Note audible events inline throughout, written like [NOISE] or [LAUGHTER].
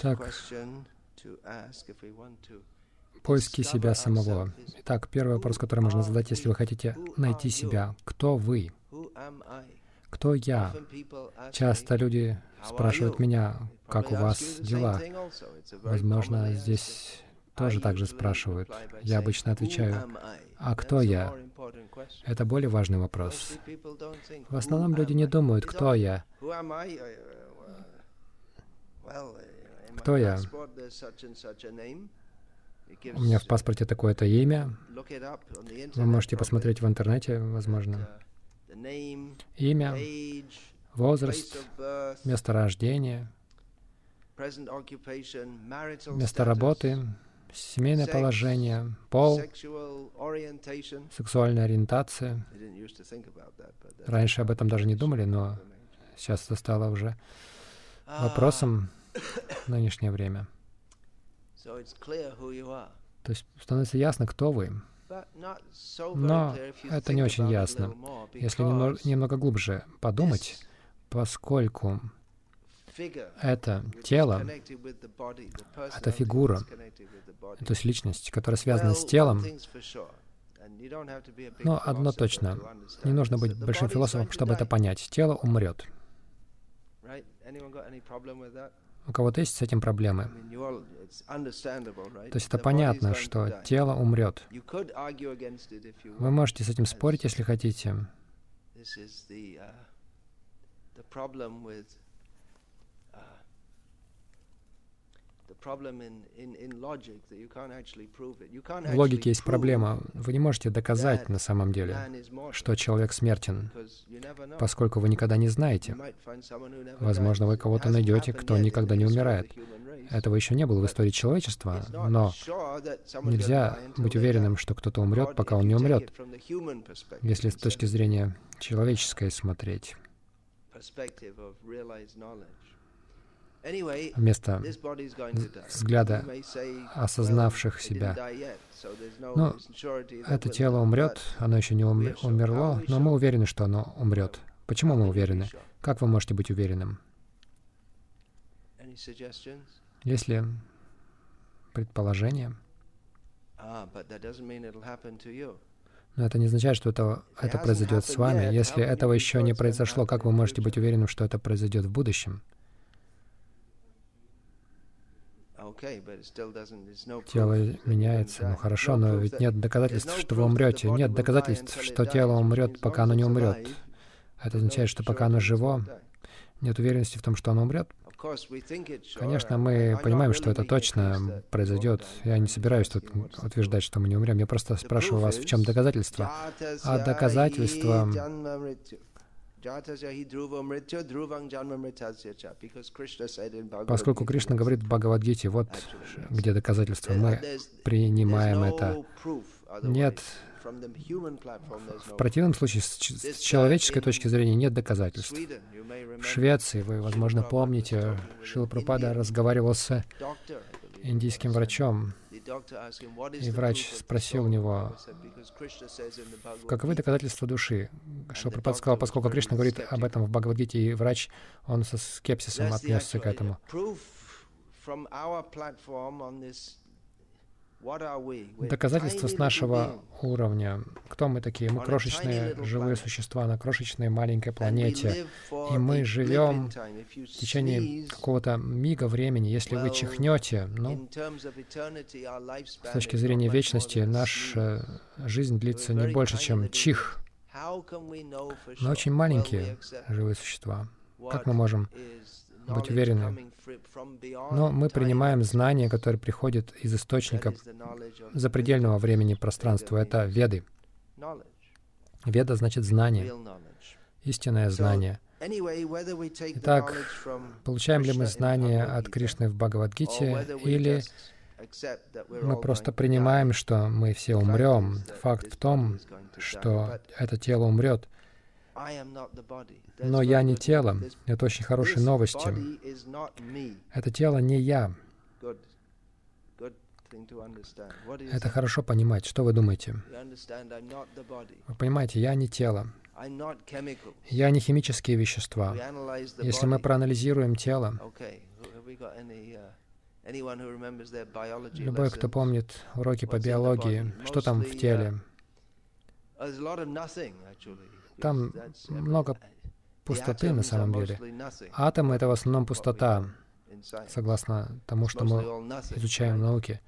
Так. question to ask, if we want to Поиски себя самого. Итак, первый вопрос, который можно задать, если вы хотите найти себя. Кто вы? Кто я? Часто люди "How are спрашивают you?" меня, как у вас дела. Возможно, здесь тоже так же usually спрашивают. Я обычно "Who отвечаю, am I?" «А кто я?» Это более важный вопрос. В "Who основном люди не I?" думают, кто я. Uh, uh, Кто я? У меня в uh, паспорте такое-то имя. Вы можете посмотреть в интернете, возможно. uh, Имя, возраст, место рождения, место работы, семейное положение, пол, сексуальная ориентация. Раньше об этом даже не думали, но сейчас это стало уже Ah, вопросом в нынешнее время. То есть становится ясно, кто вы. Но это не очень ясно. Если немного, глубже подумать, поскольку это тело, это фигура, то есть личность, которая связана с телом, но одно точно, не нужно быть большим философом, чтобы это понять. Тело умрет. У кого-то есть с этим проблемы? То есть это понятно, что тело умрет. Вы можете с этим спорить, если хотите. В логике есть проблема. Вы не можете доказать на самом деле, что человек смертен, поскольку вы никогда не знаете. Возможно, вы кого-то найдете, кто никогда не умирает. Этого еще не было в истории человечества, но нельзя быть уверенным, что кто-то умрет, пока он не умрет, если с точки зрения человеческой смотреть, вместо взгляда осознавших себя. Ну, Это тело умрет, оно еще не умерло, но мы уверены, что оно умрет. Почему мы уверены? Как вы можете быть уверенным? Есть ли предположение? Но это не означает, что это, это произойдет с вами. Если этого еще не произошло, как вы можете быть уверенным, что это произойдет в будущем? Тело меняется, ну хорошо, но ведь нет доказательств, что вы умрете. Нет доказательств, что тело умрет, пока оно не умрет. Это означает, что пока оно живо, нет уверенности в том, что оно умрет. Конечно, мы понимаем, что это точно произойдет. Я не собираюсь тут утверждать, что мы не умрем. Я просто спрашиваю вас, в чем доказательство. А доказательство Поскольку Кришна говорит в Бхагавадгите, вот где доказательства, мы принимаем это. Нет, в противном случае, с человеческой точки зрения нет доказательств. В Швеции, вы, возможно, помните, Шила Indian разговаривал с индийским врачом. The doctor asked him, "What is И врач спросил у soul?" него, Prabhupada said, "Because Krishna says in the Bhagavad Каковы доказательства души? Прабхупада doctor сказал, поскольку Кришна говорит об этом в Бхагавадгите, и врач, он со скепсисом отнесся к этому. Доказательства с нашего уровня. Кто мы такие? Мы крошечные живые существа на крошечной маленькой планете. И мы живем В течение какого-то мига времени, если вы чихнете, ну, с точки зрения вечности, наша жизнь длится не больше, чем чих. Мы очень маленькие живые существа. Как мы можем быть beyond Но мы принимаем знания, которые приходят из источника запредельного времени и пространства. Это веды. Веда значит знание, истинное знание. Итак, Получаем ли мы Bhagavad от Кришны в Бхагавадгите, или мы просто принимаем, что мы все умрем. Факт в том, что это тело умрет. Но я не good тело. news. This- Это очень хорошие новости. Это тело не я. Это хорошо понимать. Что вы думаете? Вы понимаете, я не тело. Я не химические вещества. Если мы проанализируем тело, любой, кто помнит уроки по биологии, что там в теле, там много пустоты на самом деле. Атом — это в основном пустота, согласно тому, что мы изучаем в науке.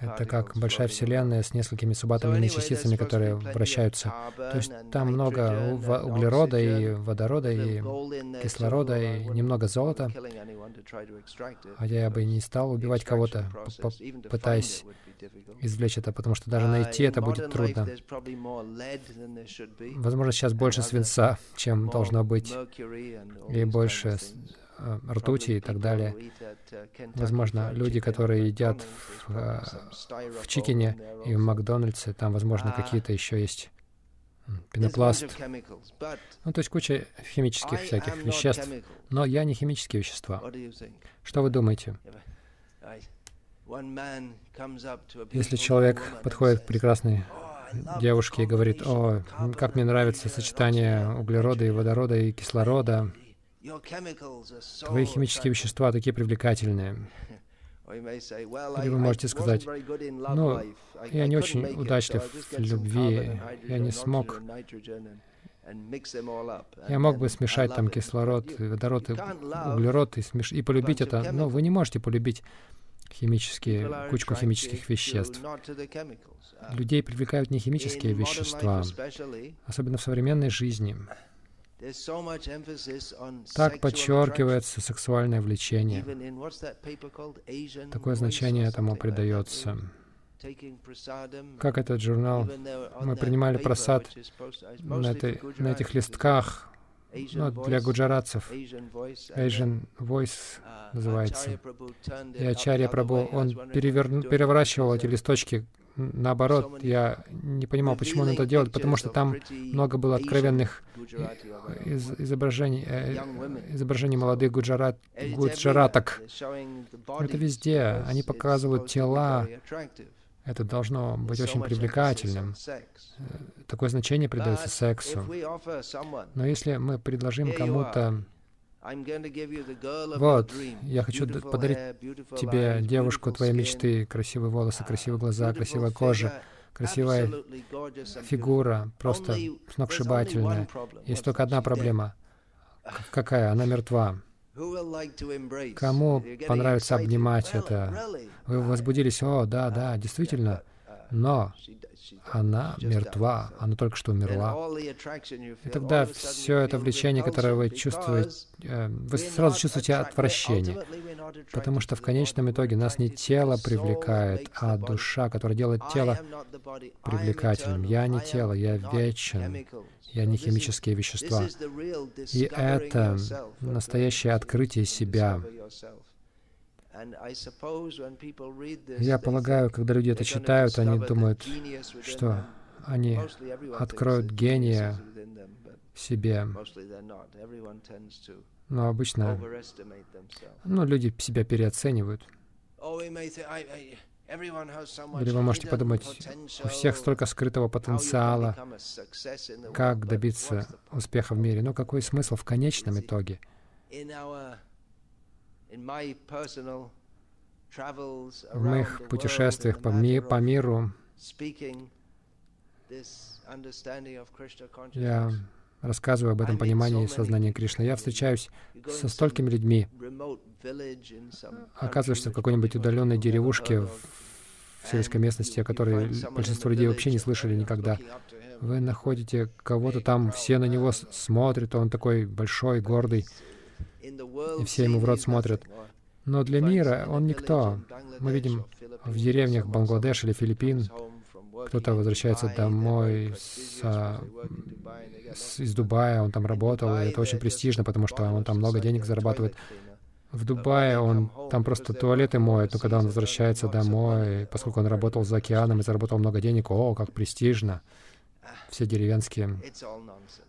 Это как большая Вселенная с несколькими субатомными частицами, которые вращаются. То есть там много углерода и водорода, и кислорода, и немного золота. А я бы не стал убивать кого-то, пытаясь извлечь это, потому что даже найти это будет трудно. Возможно, сейчас больше свинца, чем должно быть, и больше Э, ртути и так далее. Возможно, люди, которые едят в, э, в Чикене и в Макдональдсе, там, возможно, какие-то еще есть пенопласт. Ну, то есть куча химических всяких веществ. Но я не химические вещества. Что вы думаете? Если человек подходит к прекрасной девушке и говорит, «О, как мне нравится сочетание углерода и водорода и кислорода», Твои химические вещества такие привлекательные. [LAUGHS] Или вы можете сказать, ну, я не очень удачлив в любви, я не смог. Я мог бы смешать там кислород, водород и углерод и, смеш... и полюбить это, но вы не можете полюбить химические, кучку химических веществ. Людей привлекают не химические вещества, особенно в современной жизни. Так подчеркивается сексуальное влечение. Такое значение этому придается. Как этот журнал? Мы принимали просад на, этой, на этих листках ну, для гуджаратцев. Asian Voice uh, называется. И Ачарья Прабhu, он перевер... переворачивал эти листочки наоборот, я не понимал, почему он это делает, потому что там много было откровенных из изображений, э, изображений молодых гуджарат, гуджараток. Это везде. Они показывают тела. Это должно быть очень привлекательным. Э, такое значение придается сексу. Но если мы предложим кому-то вот, я хочу подарить тебе девушку твоей мечты, красивые волосы, красивые глаза, красивая кожа, красивая фигура, просто сногсшибательная. Есть только одна проблема. Какая? Она мертва. Кому понравится обнимать это? Вы возбудились, о, да, да, действительно. Но она мертва, она только что умерла. И тогда все это влечение, которое вы чувствуете, э, вы сразу чувствуете отвращение, потому что в конечном итоге нас не тело привлекает, а душа, которая делает тело привлекательным. Я не тело, я вечен, я не химические вещества. И это настоящее открытие себя. Я полагаю, когда люди это читают, они думают, что они откроют гения в себе. Но обычно ну, люди себя переоценивают. Или вы можете подумать, у всех столько скрытого потенциала, как добиться успеха в мире. Но какой смысл в конечном итоге? В моих путешествиях по, ми по миру я рассказываю об этом понимании сознания Кришны. Я встречаюсь со столькими людьми. Оказываешься в какой-нибудь удаленной деревушке в сельской местности, о которой большинство людей вообще не слышали никогда. Вы находите кого-то там, все на него смотрят, он такой большой, гордый и все ему в рот смотрят. Но для мира он никто. Мы видим в деревнях Бангладеш или Филиппин, кто-то возвращается домой с, с, из Дубая, он там работал, и это очень престижно, потому что он там много денег зарабатывает. В Дубае он там просто туалеты моет, но когда он возвращается домой, поскольку он работал за океаном и заработал много денег, о, как престижно все деревенские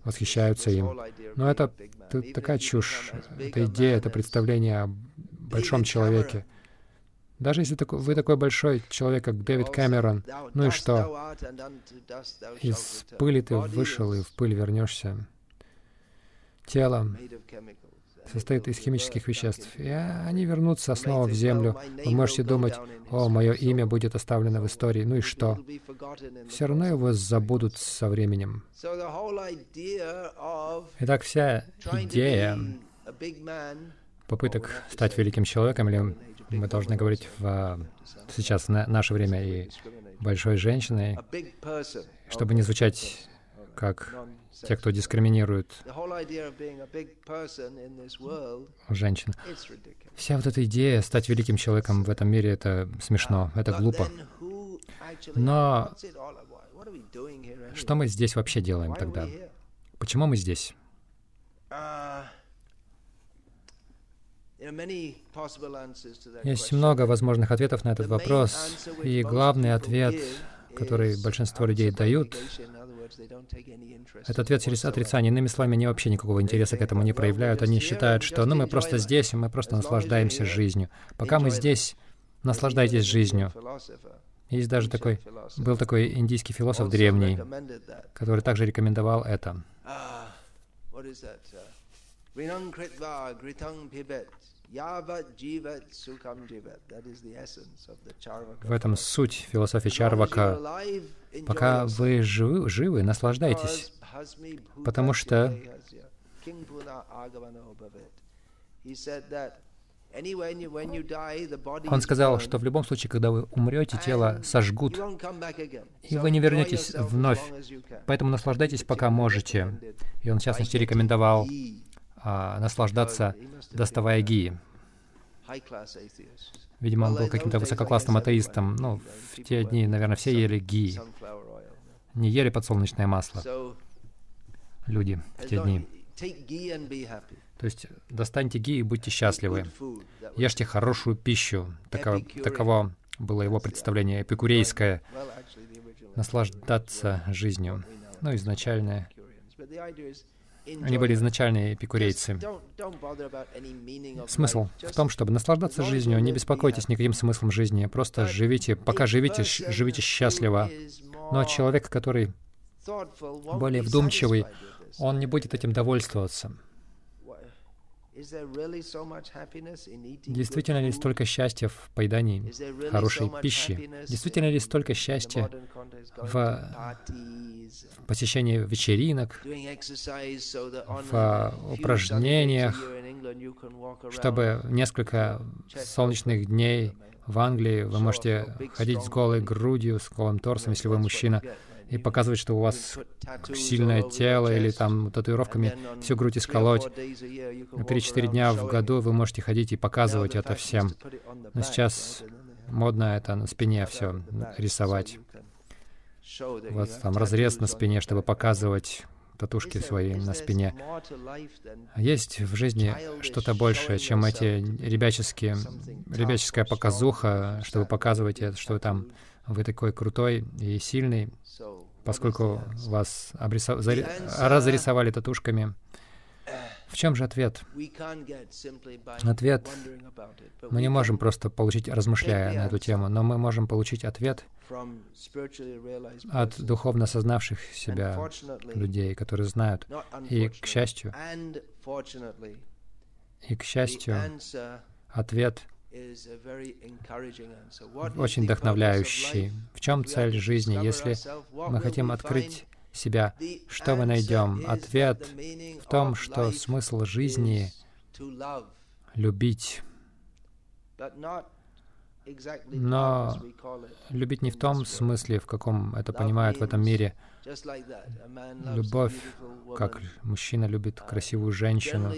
восхищаются им. Но это, это такая чушь. Это идея, это представление о большом человеке. Даже если вы такой большой человек, как Дэвид Кэмерон, ну и что? Из пыли ты вышел и в пыль вернешься. Тело состоит из химических веществ, и они вернутся снова в землю. Вы можете думать, о, мое имя будет оставлено в истории, ну и что? Все равно его забудут со временем. Итак, вся идея попыток стать великим человеком, или мы должны говорить в, сейчас на наше время и большой женщиной, чтобы не звучать как те, кто дискриминирует женщин. Вся вот эта идея стать великим человеком в этом мире — это смешно, это глупо. Но что мы здесь вообще делаем тогда? Почему мы здесь? Есть много возможных ответов на этот вопрос, и главный ответ, который большинство людей дают, это ответ через отрицание. Иными словами, они вообще никакого интереса к этому не проявляют. Они считают, что ну мы просто здесь, мы просто наслаждаемся жизнью. Пока мы здесь, наслаждайтесь жизнью. Есть даже такой, был такой индийский философ древний, который также рекомендовал это. В этом суть философии Чарвака. Пока вы живы, живы наслаждайтесь, потому что он сказал, что в любом случае, когда вы умрете, тело сожгут, и вы не вернетесь вновь. Поэтому наслаждайтесь, пока можете. И он, в частности, рекомендовал а, наслаждаться, доставая гии. Видимо, он был каким-то высококлассным атеистом. Ну, в те дни, наверное, все ели гии. Не ели подсолнечное масло. Люди в те дни. То есть достаньте ги и будьте счастливы. Ешьте хорошую пищу. Таково, таково было его представление эпикурейское. Наслаждаться жизнью. Ну, изначальное они были изначальные эпикурейцы. Смысл в том, чтобы наслаждаться жизнью, не беспокойтесь никаким смыслом жизни, просто живите, пока живите, живите счастливо. Но человек, который более вдумчивый, он не будет этим довольствоваться. Действительно ли столько счастья в поедании хорошей пищи? Действительно ли столько счастья в посещении вечеринок, в упражнениях, чтобы несколько солнечных дней в Англии вы можете ходить с голой грудью, с голым торсом, если вы мужчина, и показывать, что у вас сильное тело или там татуировками всю грудь исколоть. Три-четыре дня в году вы можете ходить и показывать это всем. Но сейчас модно это на спине все рисовать. Вот там разрез на спине, чтобы показывать татушки свои на спине. Есть в жизни что-то большее, чем эти ребяческие, ребяческая показуха, чтобы показывать, что там вы такой крутой и сильный, поскольку вас обрисов... разрисовали татушками. В чем же ответ? Ответ мы не можем просто получить, размышляя на эту тему, но мы можем получить ответ от духовно осознавших себя людей, которые знают. И, к счастью, и, к счастью, ответ — очень вдохновляющий. В чем цель жизни? Если мы хотим открыть себя, что мы найдем? Ответ в том, что смысл жизни — любить. Но любить не в том смысле, в каком это понимают в этом мире. Любовь, как мужчина любит красивую женщину,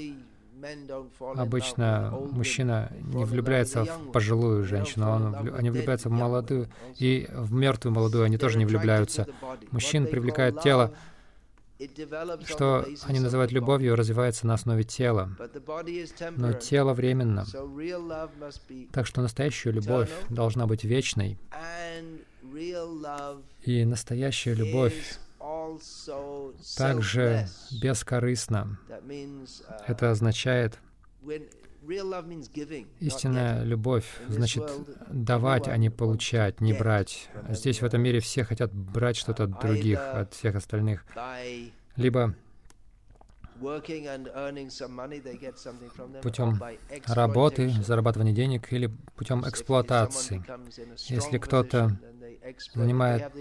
Обычно мужчина не влюбляется в пожилую женщину, он, они влюбляются в молодую, и в мертвую молодую они тоже не влюбляются. Мужчин привлекает тело, что они называют любовью, развивается на основе тела. Но тело временно. Так что настоящая любовь должна быть вечной. И настоящая любовь также бескорыстно. Это означает, Истинная любовь значит давать, а не получать, не брать. Здесь, в этом мире, все хотят брать что-то от других, от всех остальных. Либо путем работы, зарабатывания денег или путем эксплуатации. Если кто-то занимает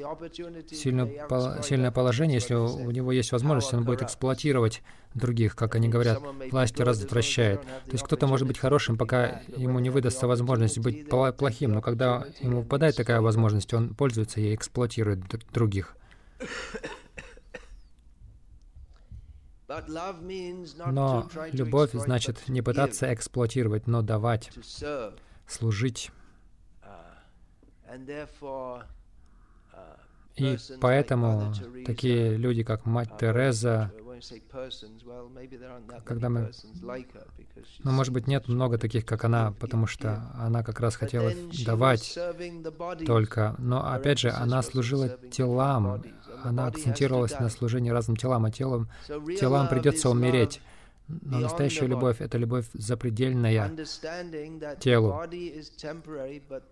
сильное, сильное положение, если у него есть возможность, он будет эксплуатировать других, как они говорят, власть развращает. То есть кто-то может быть хорошим, пока ему не выдастся возможность быть плохим, но когда ему выпадает такая возможность, он пользуется и эксплуатирует других. Но любовь значит не пытаться эксплуатировать, но давать, служить. Uh, и поэтому такие люди, как мать Тереза, когда мы... Ну, может быть, нет много таких, как она, потому что она как раз хотела давать только. Но, опять же, она служила телам, она акцентировалась на служении разным телам, а телам, телам придется умереть. Но настоящая любовь — это любовь запредельная телу.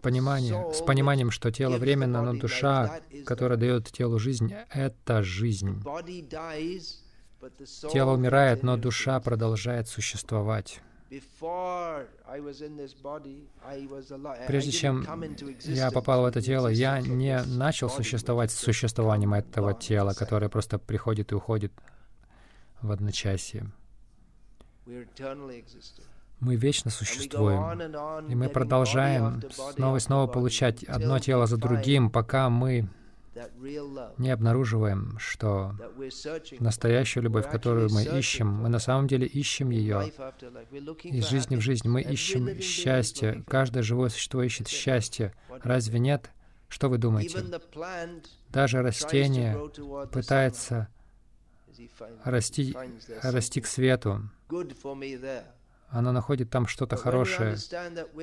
Понимание, с пониманием, что тело временно, но душа, которая дает телу жизнь, — это жизнь. Тело умирает, но душа продолжает существовать. Прежде чем я попал в это тело, я не начал существовать с существованием этого тела, которое просто приходит и уходит в одночасье. Мы вечно существуем, и мы продолжаем снова и снова получать одно тело за другим, пока мы не обнаруживаем, что настоящую любовь, которую мы ищем, мы на самом деле ищем ее. Из жизни в жизнь мы ищем счастье. Каждое живое существо ищет счастье. Разве нет? Что вы думаете? Даже растение пытается расти, расти к свету. Оно находит там что-то хорошее.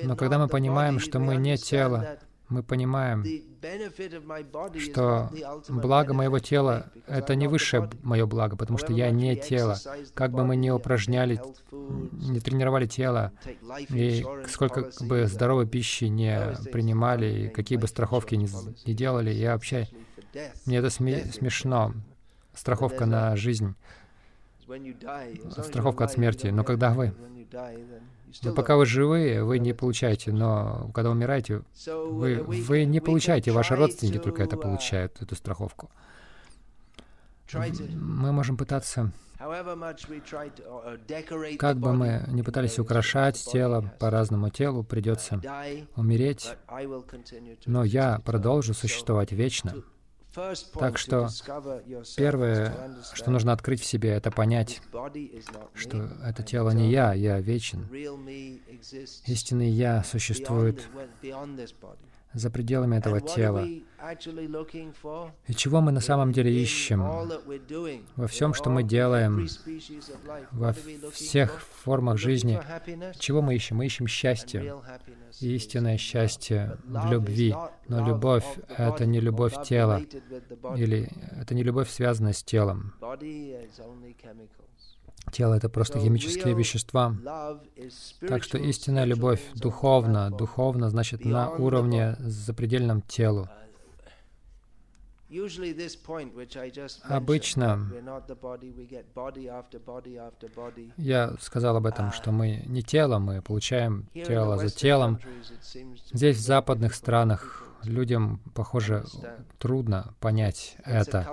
Но когда мы понимаем, что мы не тело, мы понимаем, что благо моего тела — это не высшее мое благо, потому что я не тело. Как бы мы ни упражняли, не тренировали тело, и сколько бы здоровой пищи не принимали, и какие бы страховки ни, не делали, я вообще... Мне это сме смешно. Страховка на жизнь. Страховка от смерти. Но когда вы но пока вы живы, вы не получаете, но когда умираете, вы, вы не получаете, ваши родственники только это получают, эту страховку. Мы можем пытаться, как бы мы ни пытались украшать тело по разному телу, придется умереть, но я продолжу существовать вечно. Так что первое, что нужно открыть в себе, это понять, что это тело не я, я вечен. Истинный Я существует за пределами этого тела. И чего мы на самом деле ищем? Во всем, что мы делаем, во всех формах жизни, чего мы ищем? Мы ищем счастье. Истинное счастье в любви. Но любовь — это не любовь тела, или это не любовь, связанная с телом. Тело — это просто химические вещества. Так что истинная любовь духовна. Духовна значит на уровне запредельном телу. Обычно я сказал об этом, что мы не тело, мы получаем тело за телом. Здесь, в западных странах, людям, похоже, трудно понять это.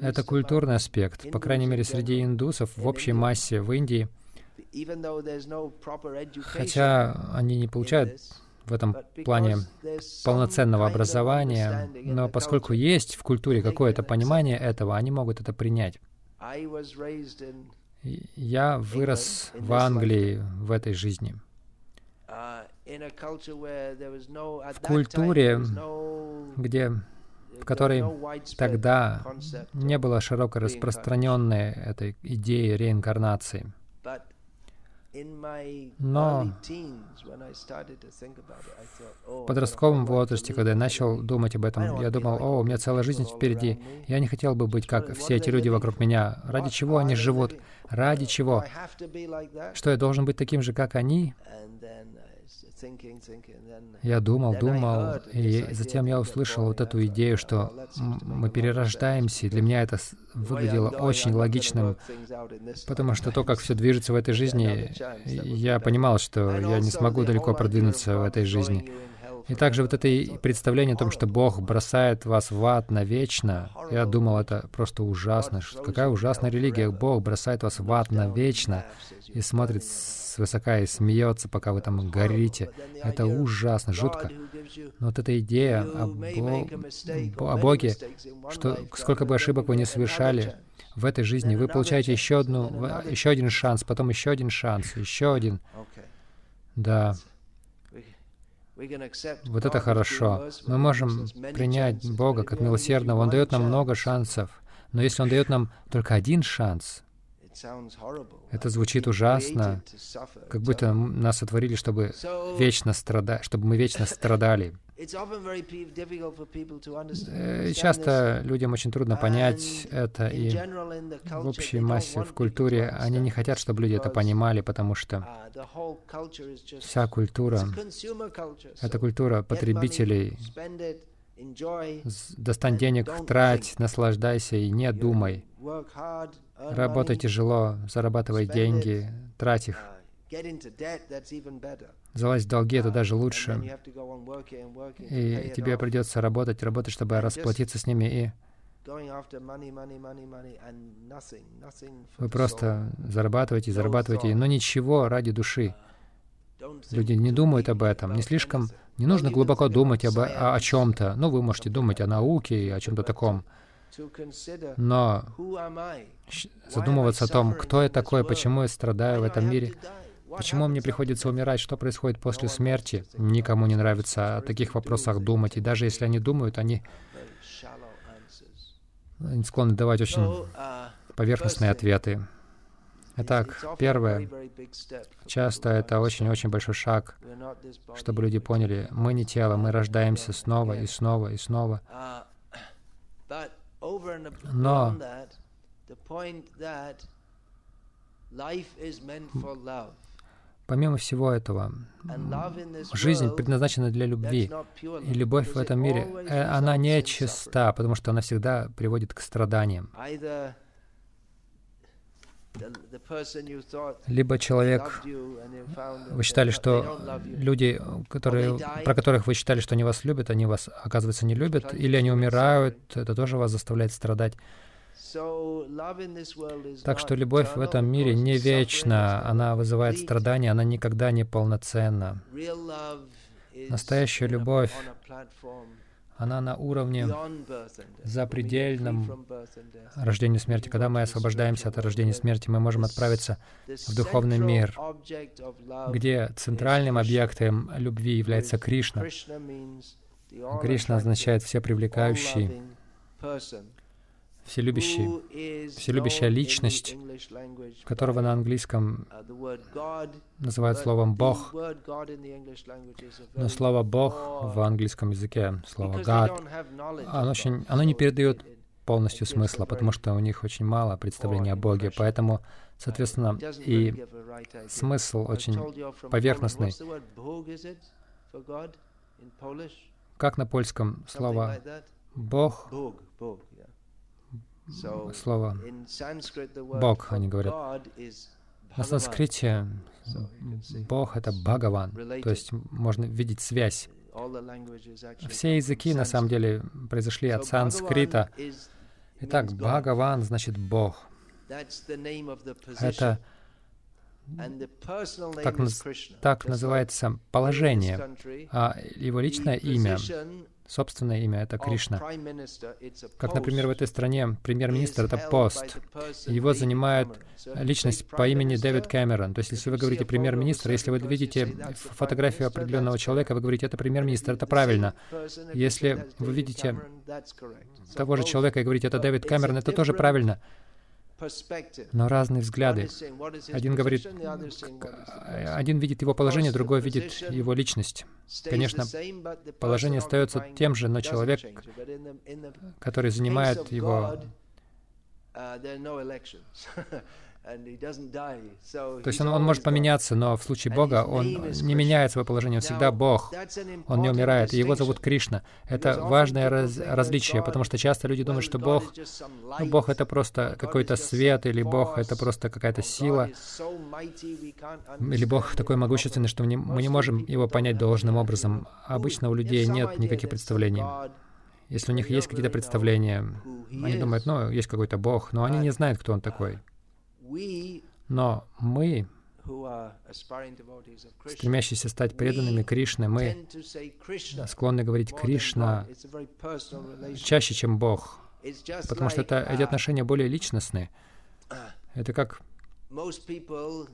Это культурный аспект. По крайней мере, среди индусов в общей массе в Индии, хотя они не получают в этом плане полноценного образования, но поскольку есть в культуре какое-то понимание этого, они могут это принять. Я вырос в Англии в этой жизни. В культуре, где в которой тогда не было широко распространенной этой идеи реинкарнации. Но в подростковом возрасте, когда я начал думать об этом, я думал, о, у меня целая жизнь впереди. Я не хотел бы быть как все эти люди вокруг меня. Ради чего они живут? Ради чего? Что я должен быть таким же, как они? Я думал, думал, и затем я услышал вот эту идею, что мы перерождаемся, и для меня это выглядело очень логичным, потому что то, как все движется в этой жизни, я понимал, что я не смогу далеко продвинуться в этой жизни. И также вот это представление о том, что Бог бросает вас в ад навечно, я думал, это просто ужасно. Какая ужасная религия. Бог бросает вас в ад навечно и смотрит свысока и смеется, пока вы там горите. Это ужасно, жутко. Но вот эта идея о, Бо... о Боге, что сколько бы ошибок вы не совершали в этой жизни, вы получаете еще, одну, еще один шанс, потом еще один шанс, еще один. Да. Вот это хорошо. Мы можем принять Бога как милосердного. Он дает нам много шансов. Но если Он дает нам только один шанс, это звучит ужасно, как будто нас сотворили, чтобы вечно страдать, чтобы мы вечно [LAUGHS] страдали. Э, часто людям очень трудно понять это, и в общей массе, в культуре, они не хотят, чтобы люди это понимали, потому что uh, вся культура — это культура потребителей. Достань денег, трать, наслаждайся и не думай. Работай тяжело, зарабатывай деньги, трать их. Залазь в долги — это даже лучше. И тебе придется работать, работать, чтобы расплатиться с ними, и вы просто зарабатываете, зарабатываете, но ничего ради души. Люди не думают об этом, не слишком, не нужно глубоко думать об, о, о чем-то. Ну, вы можете думать о науке и о чем-то таком. Но задумываться о том, кто я такой, почему я страдаю в этом мире, почему мне приходится умирать, что происходит после смерти, никому не нравится о таких вопросах думать. И даже если они думают, они склонны давать очень поверхностные ответы. Итак, первое, часто это очень-очень большой шаг, чтобы люди поняли, мы не тело, мы рождаемся снова и снова и снова. Но Помимо всего этого, жизнь предназначена для любви. И любовь в этом мире, э, она не чиста, потому что она всегда приводит к страданиям. Либо человек, вы считали, что люди, которые, про которых вы считали, что они вас любят, они вас, оказывается, не любят, или они умирают, это тоже вас заставляет страдать. Так что любовь в этом мире не вечна, она вызывает страдания, она никогда не полноценна. Настоящая любовь она на уровне запредельном рождения смерти. Когда мы освобождаемся от рождения смерти, мы можем отправиться в духовный мир, где центральным объектом любви является Кришна. Кришна означает «все привлекающий», вселюбящий, вселюбящая личность, которого на английском называют словом «Бог». Но слово «Бог» в английском языке, слово «God», оно, очень, оно не передает полностью смысла, потому что у них очень мало представления о Боге. Поэтому, соответственно, и смысл очень поверхностный. Как на польском слово «Бог» слово «Бог», они говорят. На санскрите Бог — это Бхагаван, то есть можно видеть связь. Все языки, на самом деле, произошли от санскрита. Итак, Бхагаван значит Бог. Это так, так называется положение, а его личное имя собственное имя — это Кришна. Как, например, в этой стране премьер-министр — это пост. Его занимает личность по имени Дэвид Кэмерон. То есть, если вы говорите премьер-министр, если вы видите фотографию определенного человека, вы говорите, это премьер-министр, это правильно. Если вы видите того же человека и говорите, это Дэвид Кэмерон, это тоже правильно. Но разные взгляды. Один говорит, один видит его положение, другой видит его личность. Конечно, положение остается тем же, но человек, который занимает его [LAUGHS] То есть он, он может поменяться, но в случае Бога он не меняет свое положение, он всегда Бог, он не умирает, и его зовут Кришна. Это важное раз, различие, потому что часто люди думают, что Бог, ну, Бог это просто какой-то свет, или Бог это просто какая-то сила, или Бог такой могущественный, что мы не, мы не можем его понять должным образом. Обычно у людей нет никаких представлений. Если у них есть какие-то представления, они думают, ну, есть какой-то Бог, но они не знают, кто он такой. Но мы, стремящиеся стать преданными Кришны, мы склонны говорить Кришна чаще, чем Бог, потому что это, эти отношения более личностные. Это как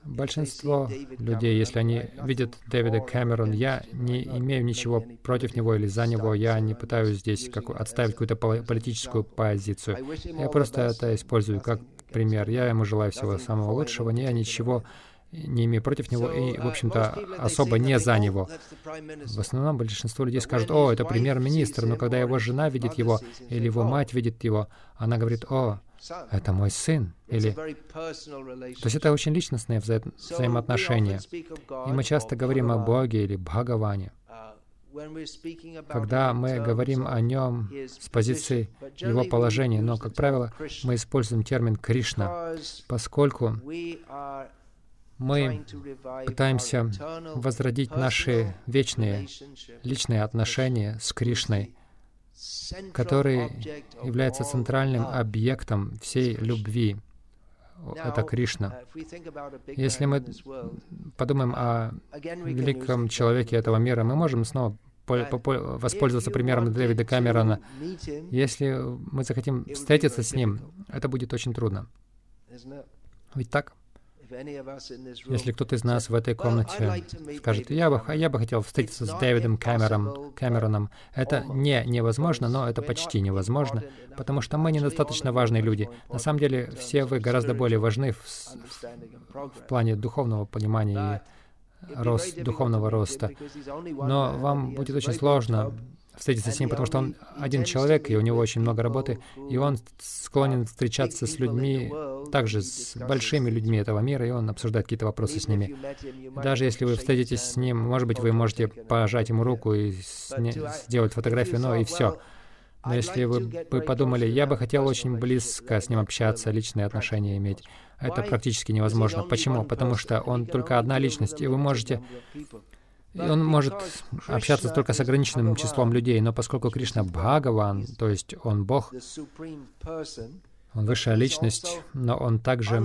Большинство людей, если они видят Дэвида Кэмерон, я не имею ничего против него или за него, я не пытаюсь здесь как, отставить какую-то политическую позицию. Я просто это использую как пример. Я ему желаю всего самого лучшего, я ничего не имею против него и, в общем-то, особо не за него. В основном большинство людей скажут, «О, это премьер-министр», но когда его жена видит его или его мать видит его, она говорит, «О, это мой сын. Или... То есть это очень личностные вза... взаимоотношения. И мы часто говорим о Боге или Бхагаване. Когда мы говорим о нем с позиции его положения, но, как правило, мы используем термин Кришна, поскольку мы пытаемся возродить наши вечные личные отношения с Кришной, который является центральным объектом всей любви. Это Кришна. Если мы подумаем о великом человеке этого мира, мы можем снова воспользоваться примером Дэвида Камерона. Если мы захотим встретиться с ним, это будет очень трудно. Ведь так? Если кто-то из нас в этой комнате скажет, я бы, я бы хотел встретиться с Дэвидом Кэмероном, Кэмероном, это не невозможно, но это почти невозможно, потому что мы недостаточно важные люди. На самом деле, все вы гораздо более важны в, в плане духовного понимания и рост, духовного роста. Но вам будет очень сложно встретиться с ним, потому что он один человек, и у него очень много работы, и он склонен встречаться с людьми, также с большими людьми этого мира, и он обсуждает какие-то вопросы с ними. Даже если вы встретитесь с ним, может быть, вы можете пожать ему руку и сделать фотографию, но и все. Но если вы бы подумали, я бы хотел очень близко с ним общаться, личные отношения иметь, это практически невозможно. Почему? Потому что он только одна личность, и вы можете и он может общаться только с ограниченным числом людей, но поскольку Кришна Бхагаван, то есть он Бог, он высшая личность, но он также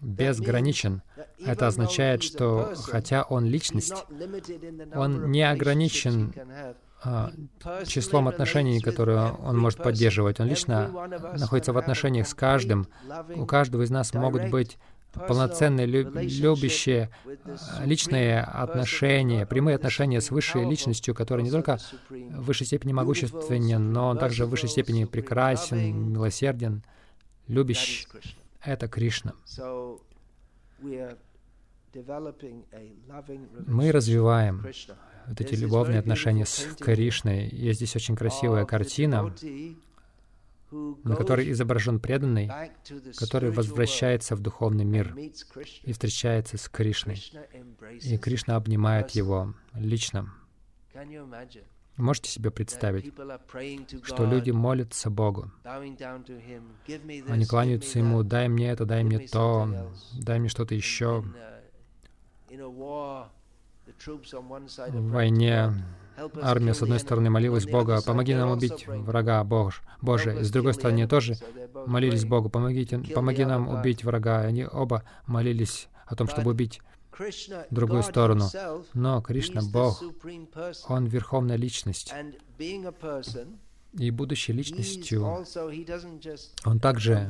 безграничен. Это означает, что хотя он личность, он не ограничен а, числом отношений, которые он может поддерживать. Он лично находится в отношениях с каждым. У каждого из нас могут быть полноценные, любящие, личные отношения, прямые отношения с высшей личностью, которая не только в высшей степени могущественен, но он также в высшей степени прекрасен, милосерден, любящий. Это Кришна. Мы развиваем вот эти любовные отношения с Кришной. Есть здесь очень красивая картина на которой изображен преданный, который возвращается в духовный мир и встречается с Кришной. И Кришна обнимает его лично. Можете себе представить, что люди молятся Богу. Они кланяются Ему, дай мне это, дай мне то, дай мне что-то еще. В войне армия, с одной стороны, молилась Бога, помоги нам убить врага Бож, Боже. И с другой стороны, тоже молились Богу, помогите, помоги нам убить врага. И они оба молились о том, чтобы убить другую сторону. Но Кришна, Бог, Он Верховная Личность. И будущей личностью, он также,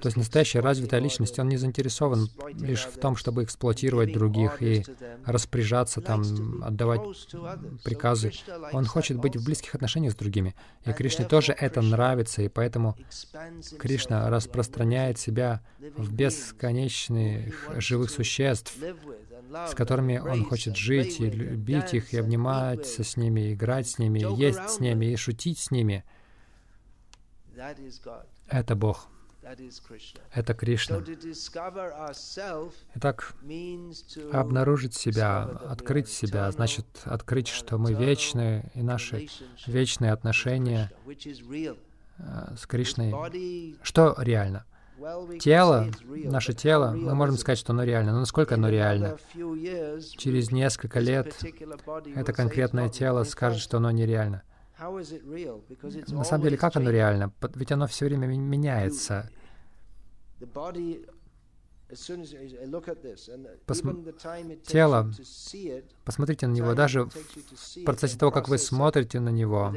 то есть настоящая развитая личность, он не заинтересован лишь в том, чтобы эксплуатировать других и распоряжаться там, отдавать приказы. Он хочет быть в близких отношениях с другими. И Кришне тоже это нравится, и поэтому Кришна распространяет себя в бесконечных живых существ, с которыми он хочет жить и любить их, и обниматься с ними, играть с ними, и есть с ними, и шутить с ними. Это Бог. Это Кришна. Итак, обнаружить себя, открыть себя, значит открыть, что мы вечны, и наши вечные отношения э, с Кришной. Что реально? Тело, наше тело, мы можем сказать, что оно реально, но насколько оно реально? Через несколько лет это конкретное тело скажет, что оно нереально. На самом деле, как оно реально? Ведь оно все время меняется. Посм... Тело, посмотрите на него, даже в процессе того, как вы смотрите на него,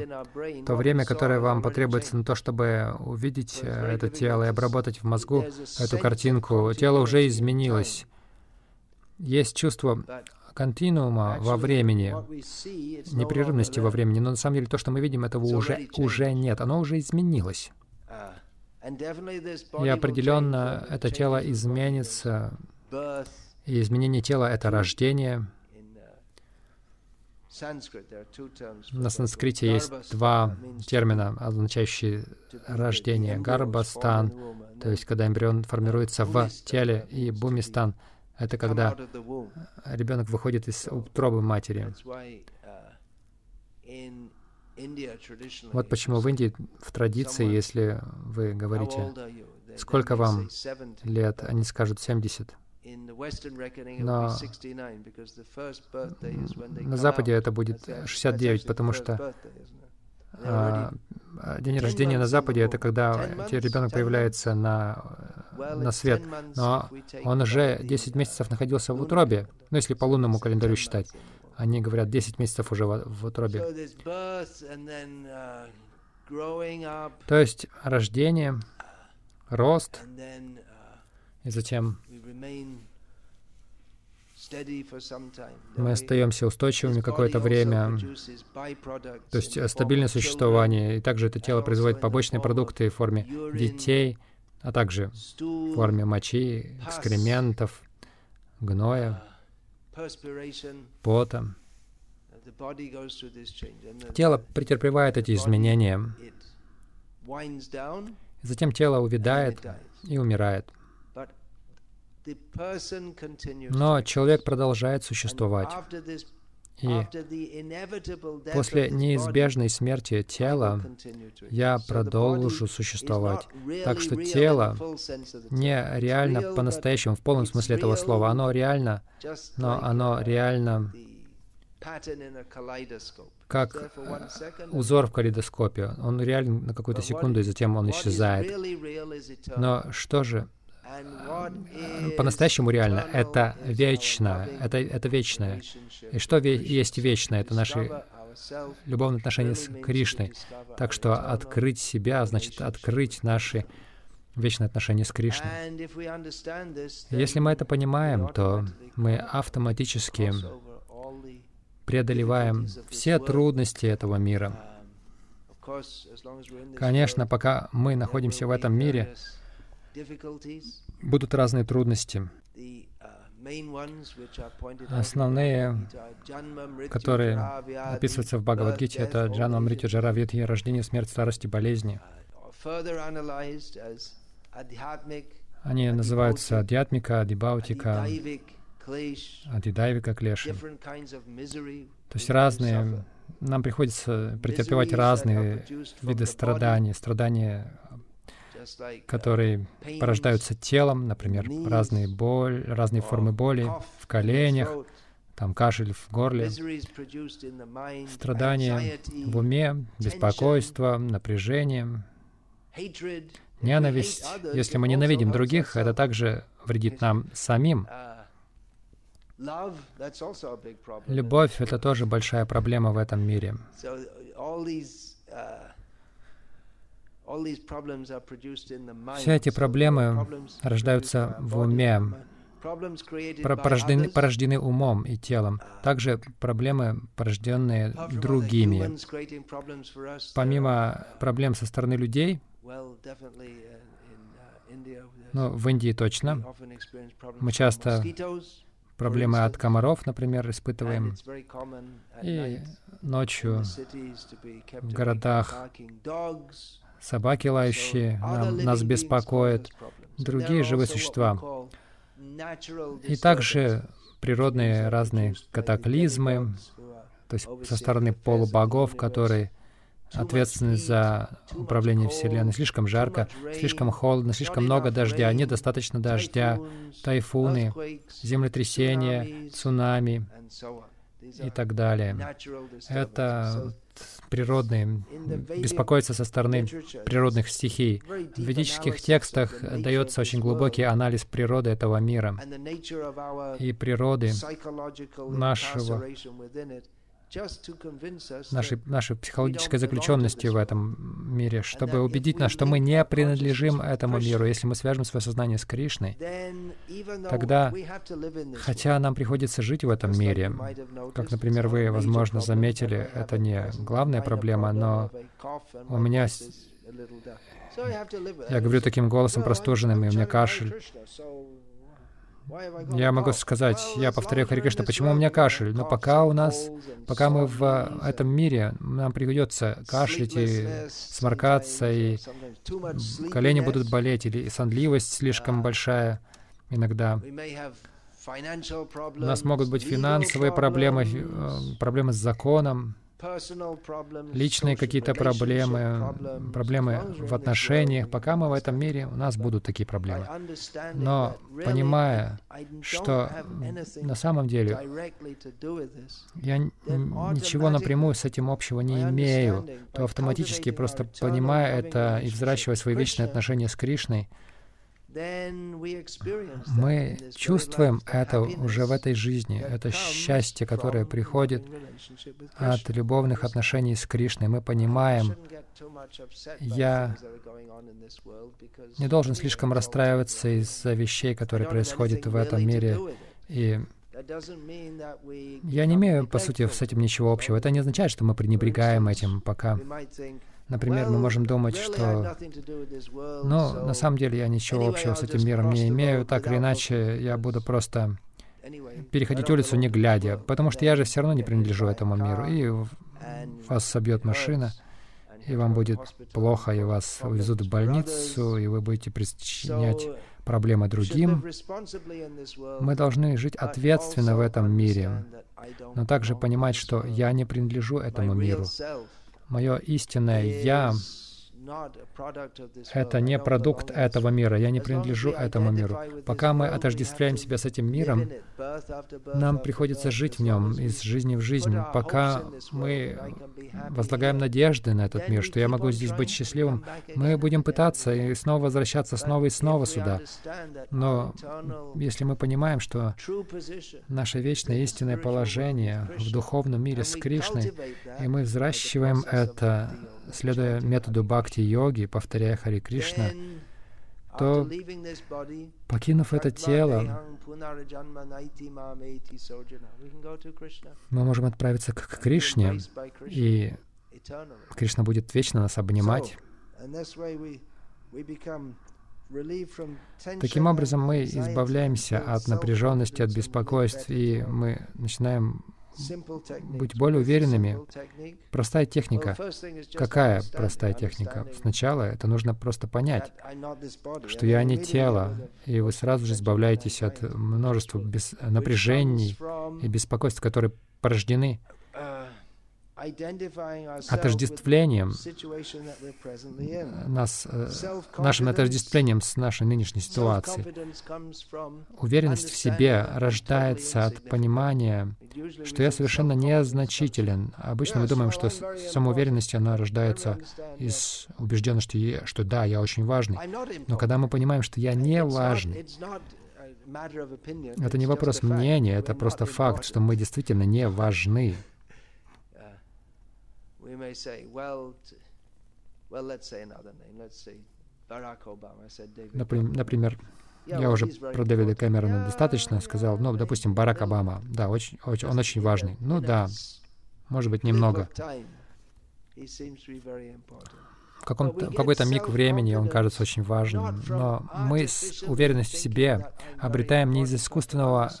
то время, которое вам потребуется на то, чтобы увидеть э, это тело и обработать в мозгу эту картинку, тело уже изменилось. Есть чувство континуума во времени, непрерывности во времени, но на самом деле то, что мы видим, этого уже, уже нет, оно уже изменилось. И определенно это тело изменится. И изменение тела — это рождение. На санскрите есть два термина, означающие рождение. Гарбастан, то есть когда эмбрион формируется в теле, и бумистан — это когда ребенок выходит из утробы матери. Вот почему в Индии в традиции, если вы говорите, сколько вам лет, они скажут 70. Но на Западе это будет 69, потому что а, день рождения на Западе — это когда ребенок появляется на, на свет. Но он уже 10 месяцев находился в утробе, ну, если по лунному календарю считать. Они говорят, 10 месяцев уже в, в утробе. Uh, То есть рождение, рост, uh, и затем мы остаемся устойчивыми какое-то время, то есть э, стабильное существование, и также это тело производит побочные продукты в форме детей, а также в форме мочи, экскрементов, гноя, пота. Тело претерпевает эти изменения. Затем тело увядает и умирает. Но человек продолжает существовать. И после неизбежной смерти тела я продолжу существовать. Так что тело не реально по-настоящему, в полном смысле этого слова. Оно реально, но оно реально как узор в калейдоскопе. Он реален на какую-то секунду, и затем он исчезает. Но что же по-настоящему реально. Это вечно. Это, это вечное. И что ве- есть вечное? Это наши любовные отношения с Кришной. Так что открыть себя значит открыть наши вечные отношения с Кришной. Если мы это понимаем, то мы автоматически преодолеваем все трудности этого мира. Конечно, пока мы находимся в этом мире, Будут разные трудности. Основные, которые описываются в Бхагавадгите, это Джанма Мритю Джара Видхи, рождение, смерть, старости, болезни. Они называются Адьятмика, Адибаутика, Адидайвика, Клеши. То есть разные, нам приходится претерпевать разные виды страданий, страдания которые порождаются телом, например, разные боль, разные формы боли в коленях, там кашель в горле, страдания в уме, беспокойство, напряжение, ненависть. Если мы ненавидим других, это также вредит нам самим. Любовь — это тоже большая проблема в этом мире. Все эти проблемы рождаются в уме, порождены, порождены умом и телом. Также проблемы, порожденные другими. Помимо проблем со стороны людей, ну, в Индии точно, мы часто проблемы от комаров, например, испытываем. И ночью в городах собаки лающие нам, нас беспокоят, другие живые существа. И также природные разные катаклизмы, то есть со стороны полубогов, которые ответственны за управление Вселенной. Слишком жарко, слишком холодно, слишком много дождя, недостаточно дождя, тайфуны, землетрясения, цунами и так далее. Это природные, беспокоиться со стороны природных стихий. В ведических текстах дается очень глубокий анализ природы этого мира и природы нашего нашей, нашей психологической заключенности в этом мире, чтобы убедить нас, что мы не принадлежим этому миру. Если мы свяжем свое сознание с Кришной, тогда, хотя нам приходится жить в этом мире, как, например, вы, возможно, заметили, это не главная проблема, но у меня я говорю таким голосом простуженным, и у меня кашель. Я могу сказать, я повторяю Хари Кришна, почему у меня кашель? Но пока у нас, пока мы в этом мире, нам придется кашлять и сморкаться, и колени будут болеть, или сонливость слишком большая иногда. У нас могут быть финансовые проблемы, э, проблемы с законом, личные какие-то проблемы, проблемы в отношениях. Пока мы в этом мире, у нас будут такие проблемы. Но понимая, что на самом деле я ничего напрямую с этим общего не имею, то автоматически просто понимая это и взращивая свои вечные отношения с Кришной, мы чувствуем это уже в этой жизни, это счастье, которое приходит от любовных отношений с Кришной. Мы понимаем, я не должен слишком расстраиваться из-за вещей, которые происходят в этом мире. И я не имею, по сути, с этим ничего общего. Это не означает, что мы пренебрегаем этим пока. Например, мы можем думать, что, ну, на самом деле я ничего общего с этим миром не имею, так или иначе я буду просто переходить улицу не глядя, потому что я же все равно не принадлежу этому миру, и вас собьет машина, и вам будет плохо, и вас увезут в больницу, и вы будете причинять проблемы другим. Мы должны жить ответственно в этом мире, но также понимать, что я не принадлежу этому миру. Мое истинное «Я» — это не продукт этого мира. Я не принадлежу этому миру. Пока мы отождествляем себя с этим миром, нам приходится жить в нем из жизни в жизнь. Пока мы возлагаем надежды на этот мир, что я могу здесь быть счастливым, мы будем пытаться и снова возвращаться снова и снова сюда. Но если мы понимаем, что наше вечное истинное положение в духовном мире с Кришной, и мы взращиваем это следуя методу бхакти-йоги, повторяя Хари Кришна, то, покинув это тело, мы можем отправиться к Кришне, и Кришна будет вечно нас обнимать. Таким образом, мы избавляемся от напряженности, от беспокойств, и мы начинаем быть более уверенными. Простая техника. Какая простая техника? Сначала это нужно просто понять, что я не тело, и вы сразу же избавляетесь от множества без... напряжений и беспокойств, которые порождены отождествлением нас, э, нашим отождествлением с нашей нынешней ситуацией. Уверенность в себе рождается от понимания, что я совершенно незначителен. Обычно мы думаем, что самоуверенность, она рождается из убежденности, что да, я очень важный. Но когда мы понимаем, что я не важный, Это не вопрос мнения, это просто факт, что мы действительно не важны. Например, я уже про Дэвида Кэмерона достаточно сказал. Ну, допустим, Барак Обама. Да, очень, очень, он очень важный. Ну да, может быть, немного. В, каком-то, в какой-то миг времени он кажется очень важным, но мы с уверенностью в себе обретаем не из искусственного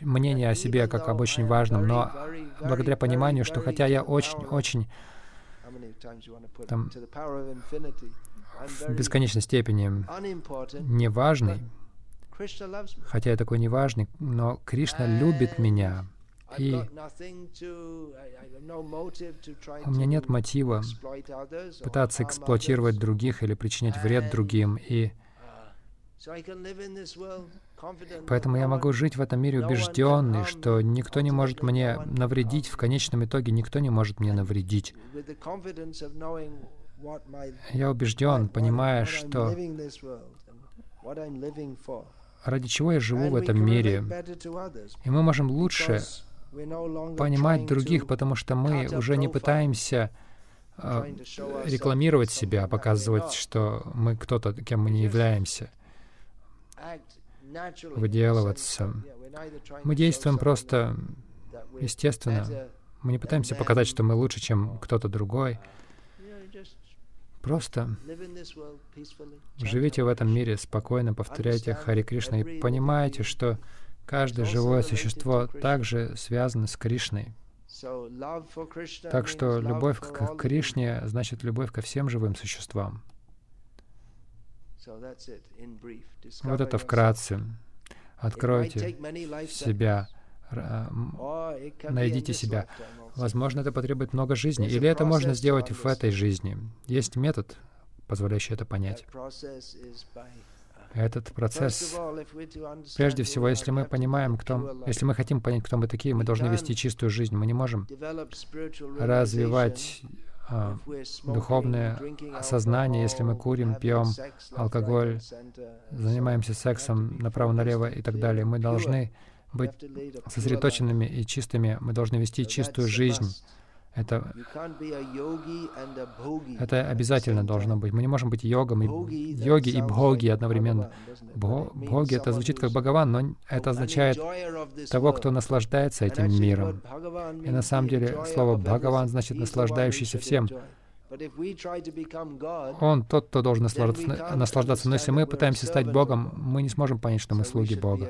мнения о себе как об очень важном, но благодаря пониманию, что хотя я очень-очень в бесконечной степени неважный, хотя я такой неважный, но Кришна любит меня, и у меня нет мотива пытаться эксплуатировать других или причинять вред другим. И Поэтому я могу жить в этом мире убежденный, что никто не может мне навредить, в конечном итоге никто не может мне навредить. Я убежден, понимая, что ради чего я живу в этом мире. И мы можем лучше понимать других, потому что мы уже не пытаемся э, рекламировать себя, показывать, что мы кто-то, кем мы не являемся, выделываться. Мы действуем просто естественно. Мы не пытаемся показать, что мы лучше, чем кто-то другой. Просто живите в этом мире спокойно, повторяйте Хари Кришна и понимаете, что каждое живое существо также связано с Кришной. Так что любовь к Кришне значит любовь ко всем живым существам. Вот это вкратце. Откройте себя, найдите себя. Возможно, это потребует много жизни, или это можно сделать в этой жизни. Есть метод, позволяющий это понять. Этот процесс, прежде всего, если мы понимаем, кто, если мы хотим понять, кто мы такие, мы должны вести чистую жизнь. Мы не можем развивать а, духовное осознание, если мы курим, пьем алкоголь, занимаемся сексом направо-налево и так далее. Мы должны быть сосредоточенными и чистыми, мы должны вести чистую жизнь. Это, это обязательно должно быть. Мы не можем быть йогом и йоги и бхоги одновременно. Бхоги — это звучит как Бхагаван, но это означает того, кто наслаждается этим миром. И на самом деле слово Бхагаван значит наслаждающийся всем. Он тот, кто должен наслаждаться. Но если мы пытаемся стать Богом, мы не сможем понять, что мы слуги Бога.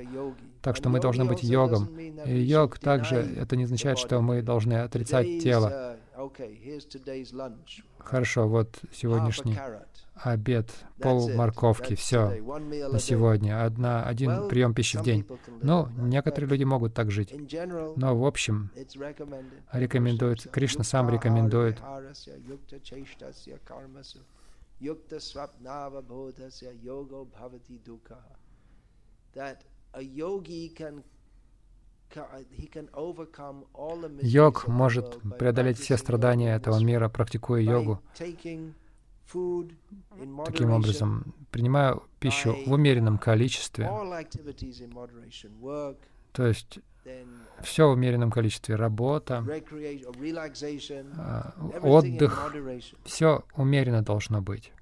Так что мы должны быть йогом. И йог также, это не означает, что мы должны отрицать тело. Хорошо, вот сегодняшний обед, пол морковки, все на сегодня, одна, один прием пищи в день. Ну, некоторые люди могут так жить. Но в общем, рекомендует, Кришна сам рекомендует Йог может преодолеть все страдания этого мира, практикуя йогу. Таким образом, принимая пищу в умеренном количестве, то есть все в умеренном количестве, работа, а, отдых, все умеренно должно быть.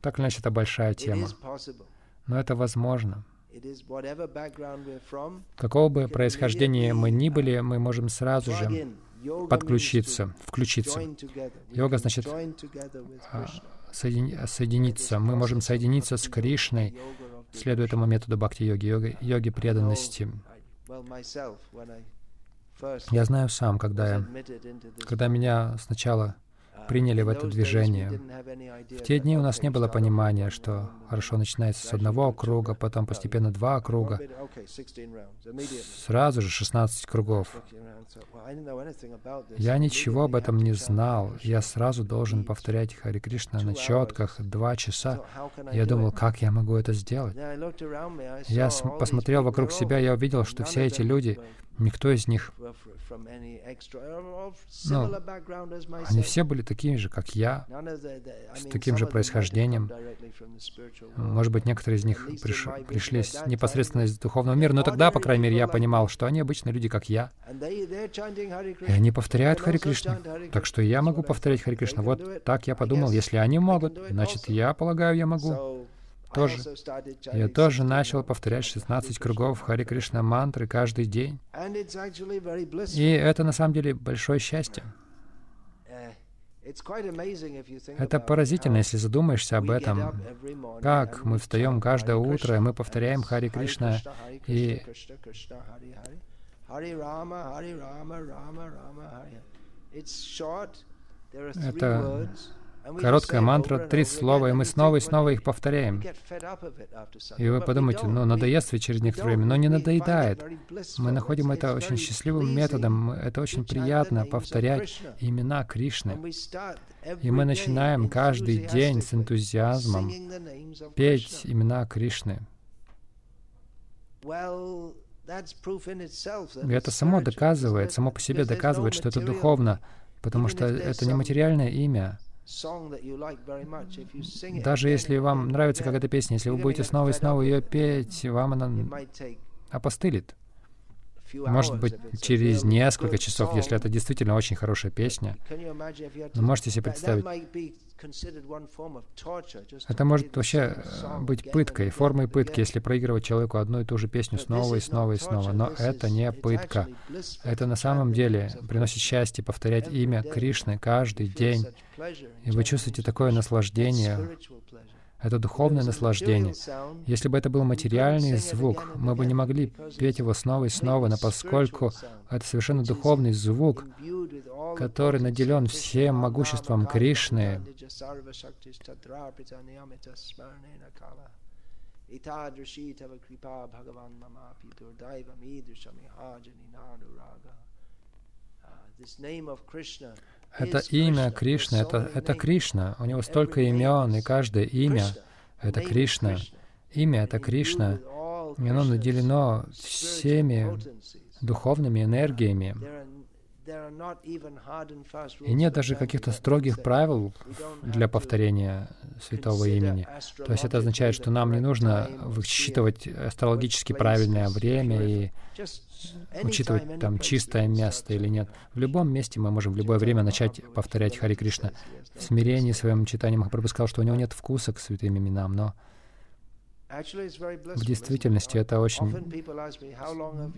Так или иначе, это большая тема. Но это возможно. Какого бы происхождения мы ни были, мы можем сразу же подключиться, включиться. Йога значит а, соединиться. Мы можем соединиться с Кришной, следуя этому методу бхакти-йоги, йоги, йоги преданности. Я знаю сам, когда, я, когда меня сначала приняли в это движение. В те дни у нас не было понимания, что хорошо начинается с одного круга, потом постепенно два круга, сразу же 16 кругов. Я ничего об этом не знал. Я сразу должен повторять Хари Кришна на четках два часа. Я думал, как я могу это сделать? Я посмотрел вокруг себя, я увидел, что все эти люди, никто из них, ну, они все были были такими же, как я, с таким же происхождением. Может быть, некоторые из них приш, пришли непосредственно из духовного мира, но тогда, по крайней мере, я понимал, что они обычные люди, как я. И они повторяют Хари Кришна. Так что я могу повторять Хари Кришна. Вот так я подумал, если они могут, значит, я полагаю, я могу тоже, я тоже начал повторять 16 кругов Хари Кришна мантры каждый день. И это на самом деле большое счастье. Это поразительно, если задумаешься об этом, как мы встаем каждое утро, и мы повторяем Хари Кришна, и это Короткая мантра, три слова, и мы снова и снова их повторяем. И вы подумаете, ну, надоест ведь через некоторое время, но не надоедает. Мы находим это очень счастливым методом, это очень приятно повторять имена Кришны. И мы начинаем каждый день с энтузиазмом петь имена Кришны. Это само доказывает, само по себе доказывает, что это духовно, потому что это не материальное имя. Даже если вам нравится какая-то песня, если вы будете снова и снова ее петь, вам она опостылит. Может быть, через несколько часов, если это действительно очень хорошая песня. Но можете себе представить, это может вообще быть пыткой, формой пытки, если проигрывать человеку одну и ту же песню снова и снова и снова. Но это не пытка. Это на самом деле приносит счастье повторять имя Кришны каждый день. И вы чувствуете такое наслаждение, это духовное наслаждение. Если бы это был материальный звук, мы бы не могли петь его снова и снова, но поскольку это совершенно духовный звук, который наделен всем могуществом Кришны, это имя Кришна, это, это Кришна. У него столько имен, и каждое имя — это Кришна. Имя — это Кришна. И оно наделено всеми духовными энергиями. И нет даже каких-то строгих правил для повторения святого имени. То есть это означает, что нам не нужно высчитывать астрологически правильное время и учитывать там чистое место или нет. В любом месте мы можем в любое время начать повторять Хари Кришна. В смирении своем читании Махапрабху сказал, что у него нет вкуса к святым именам, но в действительности это очень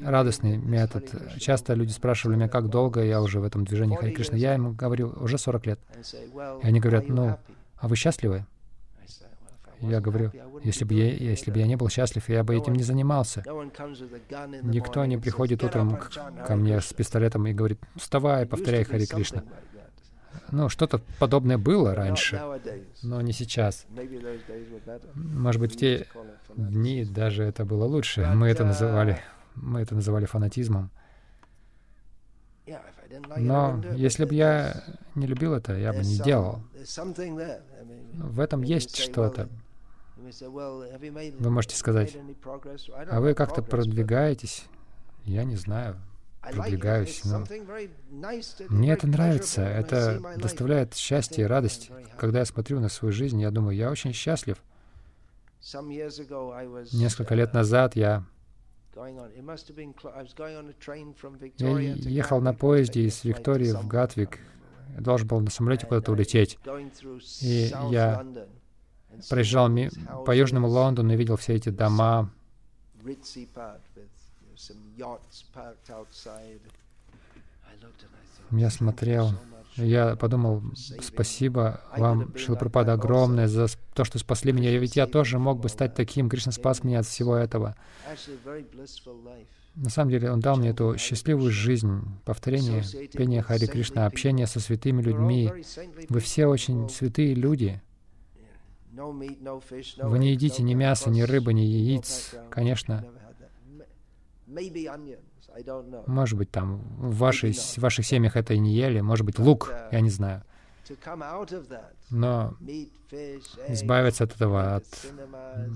радостный метод. Часто люди спрашивали меня, как долго я уже в этом движении Хари Кришна. Я им говорю, уже 40 лет. И они говорят, ну, а вы счастливы? Я говорю, если бы я, если бы я не был счастлив, я бы этим не занимался. Никто не приходит утром к, ко мне с пистолетом и говорит, вставай, повторяй Хари Кришна. Ну, что-то подобное было раньше, но не сейчас. Может быть, в те дни даже это было лучше. Мы это называли, мы это называли фанатизмом. Но если бы я не любил это, я бы не делал. В этом есть что-то. Вы можете сказать, а вы как-то продвигаетесь? Я не знаю, продвигаюсь, но мне это нравится, это доставляет счастье и радость. Когда я смотрю на свою жизнь, я думаю, я очень счастлив. Несколько лет назад я я ехал на поезде из Виктории в Гатвик. Я должен был на самолете куда-то улететь. И я проезжал по Южному Лондону и видел все эти дома. Я смотрел, я подумал, спасибо вам, Шилпрапада, огромное за то, что спасли меня. Ведь я тоже мог бы стать таким. Кришна спас меня от всего этого. На самом деле, Он дал мне эту счастливую жизнь, повторение пения Хари Кришна, общение со святыми людьми. Вы все очень святые люди. Вы не едите ни мяса, ни рыбы, ни яиц, конечно. Может быть, там в, вашей, в ваших семьях это и не ели, может быть, лук, я не знаю. Но избавиться от этого, от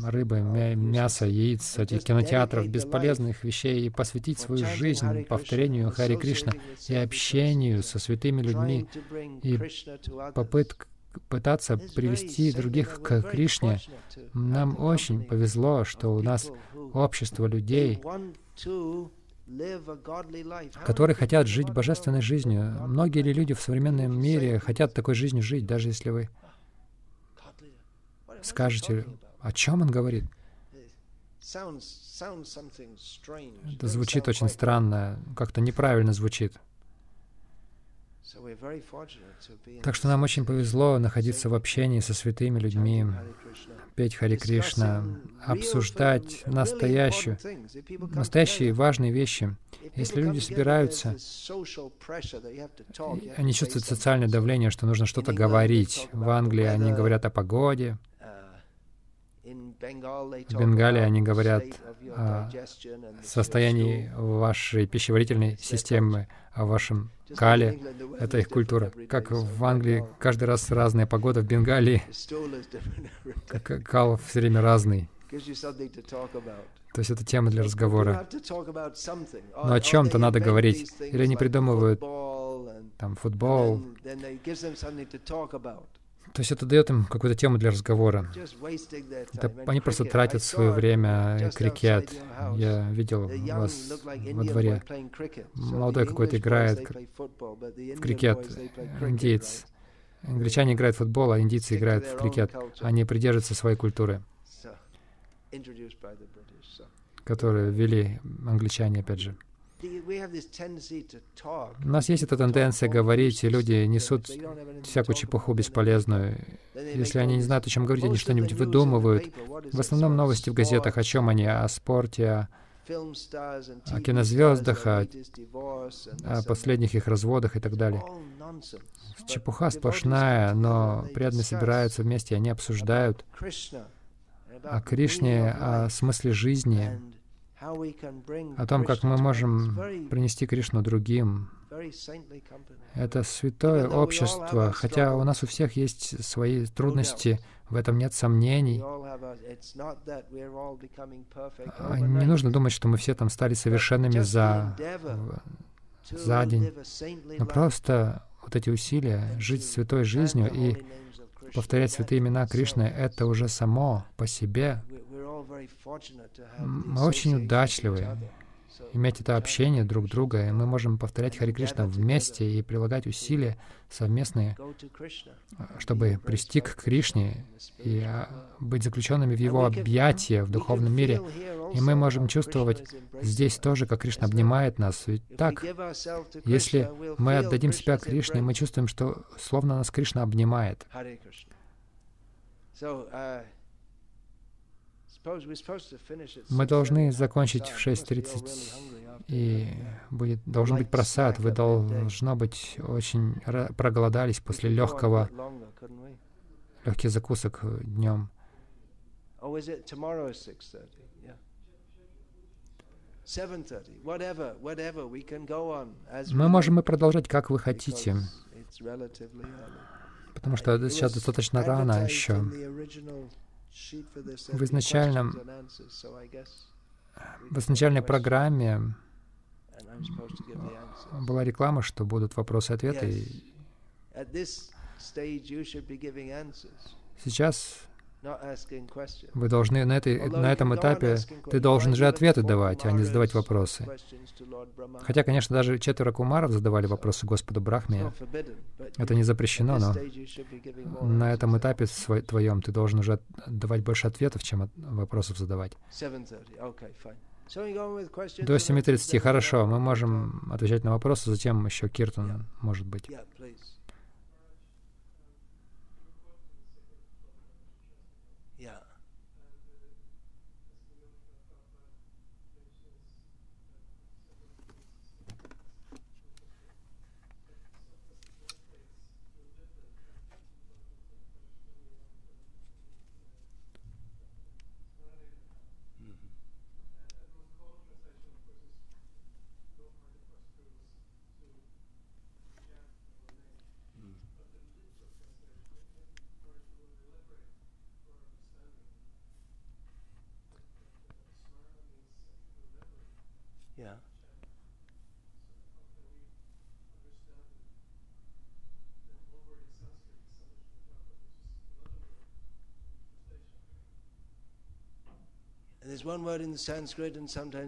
рыбы, мяса, яиц, этих кинотеатров, бесполезных вещей и посвятить свою жизнь повторению Хари Кришна и общению со святыми людьми и попытк пытаться привести других к Кришне. Нам очень повезло, что у нас общество людей, которые хотят жить божественной жизнью. Многие ли люди в современном мире хотят такой жизнью жить, даже если вы скажете, о чем он говорит? Это звучит очень странно, как-то неправильно звучит. Так что нам очень повезло находиться в общении со святыми людьми, петь Хари Кришна, обсуждать настоящую, настоящие важные вещи. Если люди собираются, они чувствуют социальное давление, что нужно что-то говорить. В Англии они говорят о погоде, в Бенгалии они говорят о состоянии вашей пищеварительной системы, о вашем кале. Это их культура. Как в Англии каждый раз разная погода, в Бенгалии кал все время разный. То есть это тема для разговора. Но о чем-то надо говорить. Или они придумывают там футбол, то есть это дает им какую-то тему для разговора. Это, они просто тратят свое время, крикет. Я видел вас во дворе. Молодой какой-то играет в крикет, индиец. Англичане играют в футбол, а индийцы играют в крикет. Они придерживаются своей культуры, которую ввели англичане, опять же. У нас есть эта тенденция говорить, и люди несут всякую чепуху бесполезную. Если они не знают, о чем говорить, они что-нибудь выдумывают. В основном новости в газетах о чем они? О спорте, о кинозвездах, о, о последних их разводах и так далее. Чепуха сплошная, но преданные собираются вместе, они обсуждают о Кришне, о смысле жизни, о том, как мы можем принести Кришну другим. Это святое общество, хотя у нас у всех есть свои трудности, в этом нет сомнений. А не нужно думать, что мы все там стали совершенными за, за день. Но просто вот эти усилия жить святой жизнью и повторять святые имена Кришны, это уже само по себе мы очень удачливы иметь это общение друг друга, и мы можем повторять Хари Кришна вместе и прилагать усилия совместные, чтобы прийти к Кришне и а, быть заключенными в Его объятия в духовном мире. И мы можем чувствовать здесь тоже, как Кришна обнимает нас. Ведь так, если мы отдадим себя Кришне, мы чувствуем, что словно нас Кришна обнимает. Мы должны закончить в 6.30, и будет, должен быть просад. Вы, должно быть, очень проголодались после легкого, легких закусок днем. Мы можем и продолжать, как вы хотите, потому что сейчас достаточно рано еще. В изначальном, в изначальной программе была реклама, что будут вопросы-ответы. Сейчас вы должны на, этой, на этом этапе, ты должен же ответы давать, а не задавать вопросы. Хотя, конечно, даже четверо кумаров задавали вопросы Господу Брахме. Это не запрещено, но на этом этапе твоем ты должен уже давать больше ответов, чем вопросов задавать. До 7.30, хорошо, мы можем отвечать на вопросы, затем еще Киртон, может быть.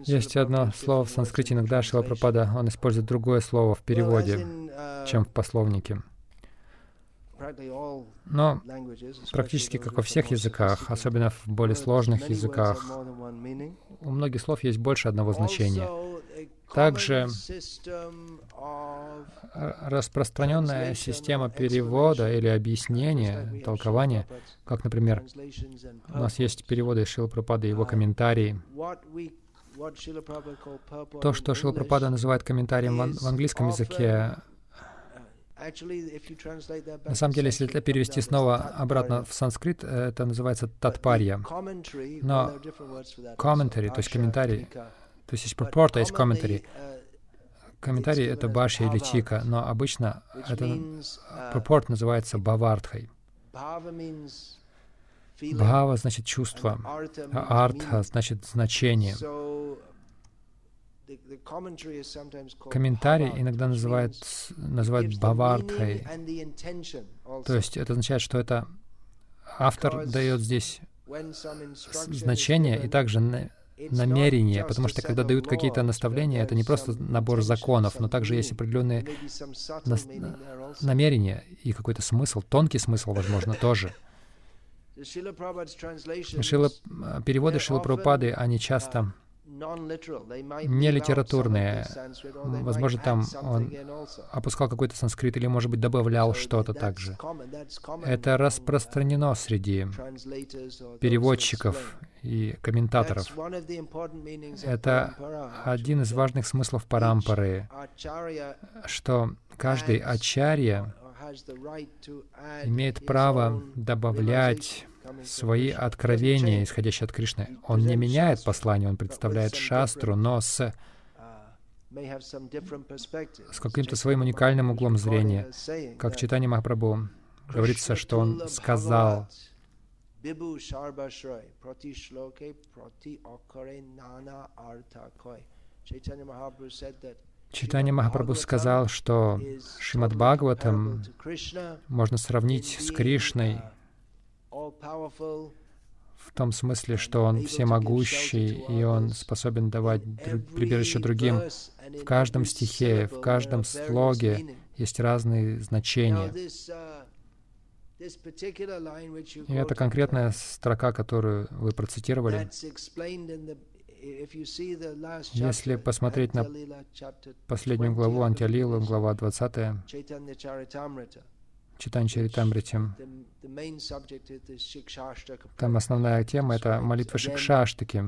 Есть одно слово в санскрите, иногда Шила Пропада, он использует другое слово в переводе, uh, чем в пословнике. Но практически как во всех языках, особенно в более сложных языках, у многих слов есть больше одного значения. Также распространенная система перевода или объяснения, толкования, как, например, у нас есть переводы Шила Пропада и его комментарии. То, что Шила Пропада называет комментарием в английском языке, на самом деле, если это перевести снова обратно в санскрит, это называется татпарья. Но комментарий, то есть комментарий, то есть есть purport, а есть комментарий. Комментарий — это башья или чика, но обычно это purport называется бавардхой. Бхава значит чувство, а артха значит значение. Комментарий иногда называют, называют бавардхой. То есть это означает, что это автор дает здесь значение и также намерение, потому что когда дают какие-то наставления, это не просто набор законов, но также есть определенные намерения и какой-то смысл, тонкий смысл, возможно, тоже. Шила, переводы Шилы Прабхупады, они часто не литературные. Возможно, там он опускал какой-то санскрит или, может быть, добавлял что-то также. Это распространено среди переводчиков и комментаторов. Это один из важных смыслов парампары, что каждый ачарья имеет право добавлять свои откровения, исходящие от Кришны. Он не меняет послание, он представляет шастру, но с с каким-то своим уникальным углом зрения. Как в читании Махапрабху говорится, что он сказал, Читание Махапрабху сказал, что Шримад Бхагаватам можно сравнить с Кришной, в том смысле, что Он всемогущий, и Он способен давать друг, прибежище другим. В каждом стихе, в каждом слоге есть разные значения. И это конкретная строка, которую вы процитировали. Если посмотреть на последнюю главу Антиалилу, глава 20, Читание Чаритамрити. Там основная тема — это молитва Шикшаштаки.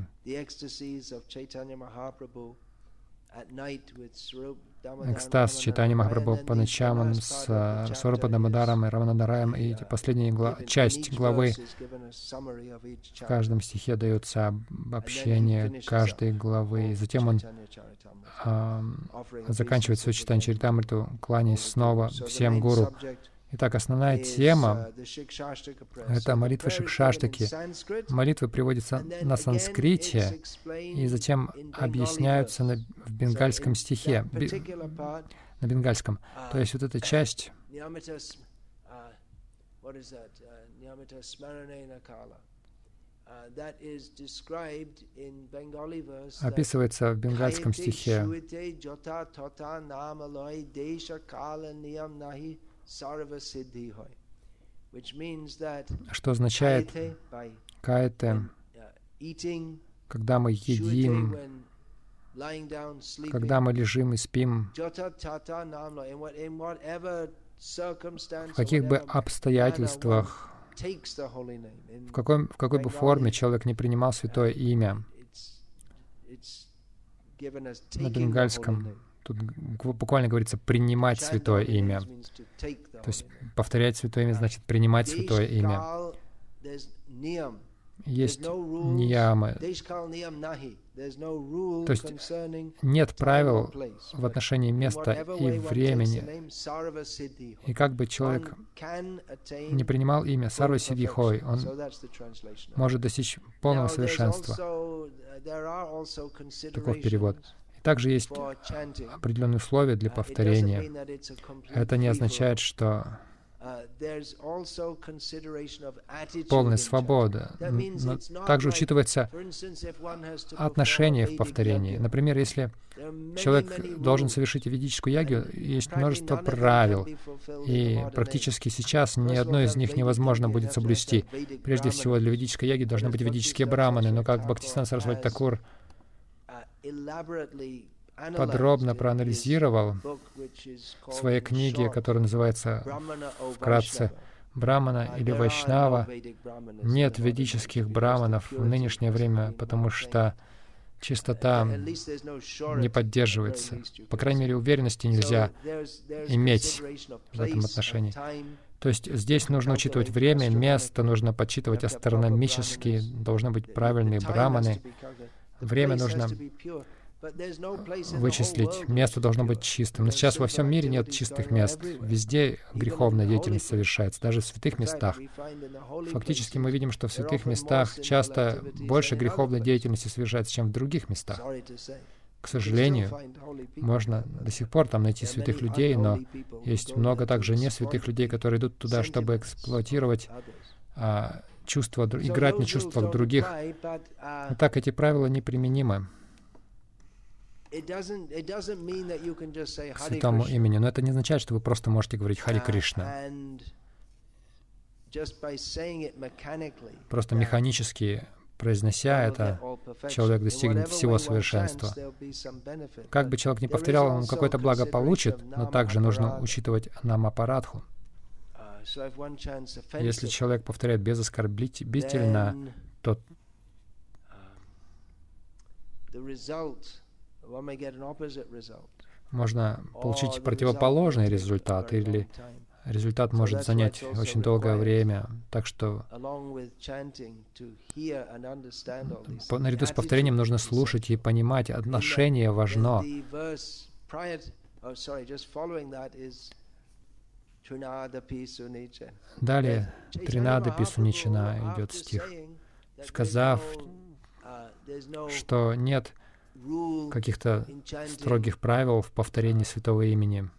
Экстаз читания Махапрабху по ночам он с Сорупа Дамадаром и Раманадараем, и последняя гла часть главы в каждом стихе дается обобщение каждой главы. И затем он а, заканчивает свое читание Чаритамриту, кланяясь снова всем гуру. Итак, основная тема — это молитва Шикшаштаки. Молитвы приводятся на санскрите. и затем объясняются на, в бенгальском стихе, би, на бенгальском. То есть вот эта часть. Описывается в бенгальском стихе. Что означает кайте, когда мы едим, когда мы лежим и спим, в каких бы обстоятельствах, в какой, в какой бы форме человек не принимал святое имя, на бенгальском Тут буквально говорится «принимать святое имя». То есть повторять святое имя значит принимать святое имя. Есть ниямы. То есть нет правил в отношении места и времени. И как бы человек не принимал имя Сарва Сидихой, он может достичь полного совершенства. Таков перевод. Также есть определенные условия для повторения. Это не означает, что полная свобода. Но также учитывается отношение в повторении. Например, если человек должен совершить ведическую ягу, есть множество правил, и практически сейчас ни одно из них невозможно будет соблюсти. Прежде всего, для ведической яги должны быть ведические браманы, но как Бхактисtan Сарасвати Такур подробно проанализировал в своей книге, которая называется вкратце Брамана или Вайшнава. Нет ведических браманов в нынешнее время, потому что чистота не поддерживается. По крайней мере, уверенности нельзя иметь в этом отношении. То есть здесь нужно учитывать время, место, нужно подсчитывать астрономически, должны быть правильные браманы. Время нужно вычислить. Место должно быть чистым. Но сейчас во всем мире нет чистых мест. Везде греховная деятельность совершается, даже в святых местах. Фактически мы видим, что в святых местах часто больше греховной деятельности совершается, чем в других местах. К сожалению, можно до сих пор там найти святых людей, но есть много также не святых людей, которые идут туда, чтобы эксплуатировать а, чувства, играть на чувствах других. Но так эти правила неприменимы к святому имени. Но это не означает, что вы просто можете говорить Хари uh, Кришна. Просто механически произнося это, человек достигнет всего совершенства. Как бы человек ни повторял, он какое-то благо получит, но также нужно учитывать намапарадху. Uh, Если человек повторяет безоскорбительно, то можно получить противоположный результат, или результат может занять очень долгое время. Так что наряду с повторением нужно слушать и понимать, отношение важно. Далее, Тринада Писуничина идет стих, сказав, что нет каких-то строгих правил в повторении святого имени.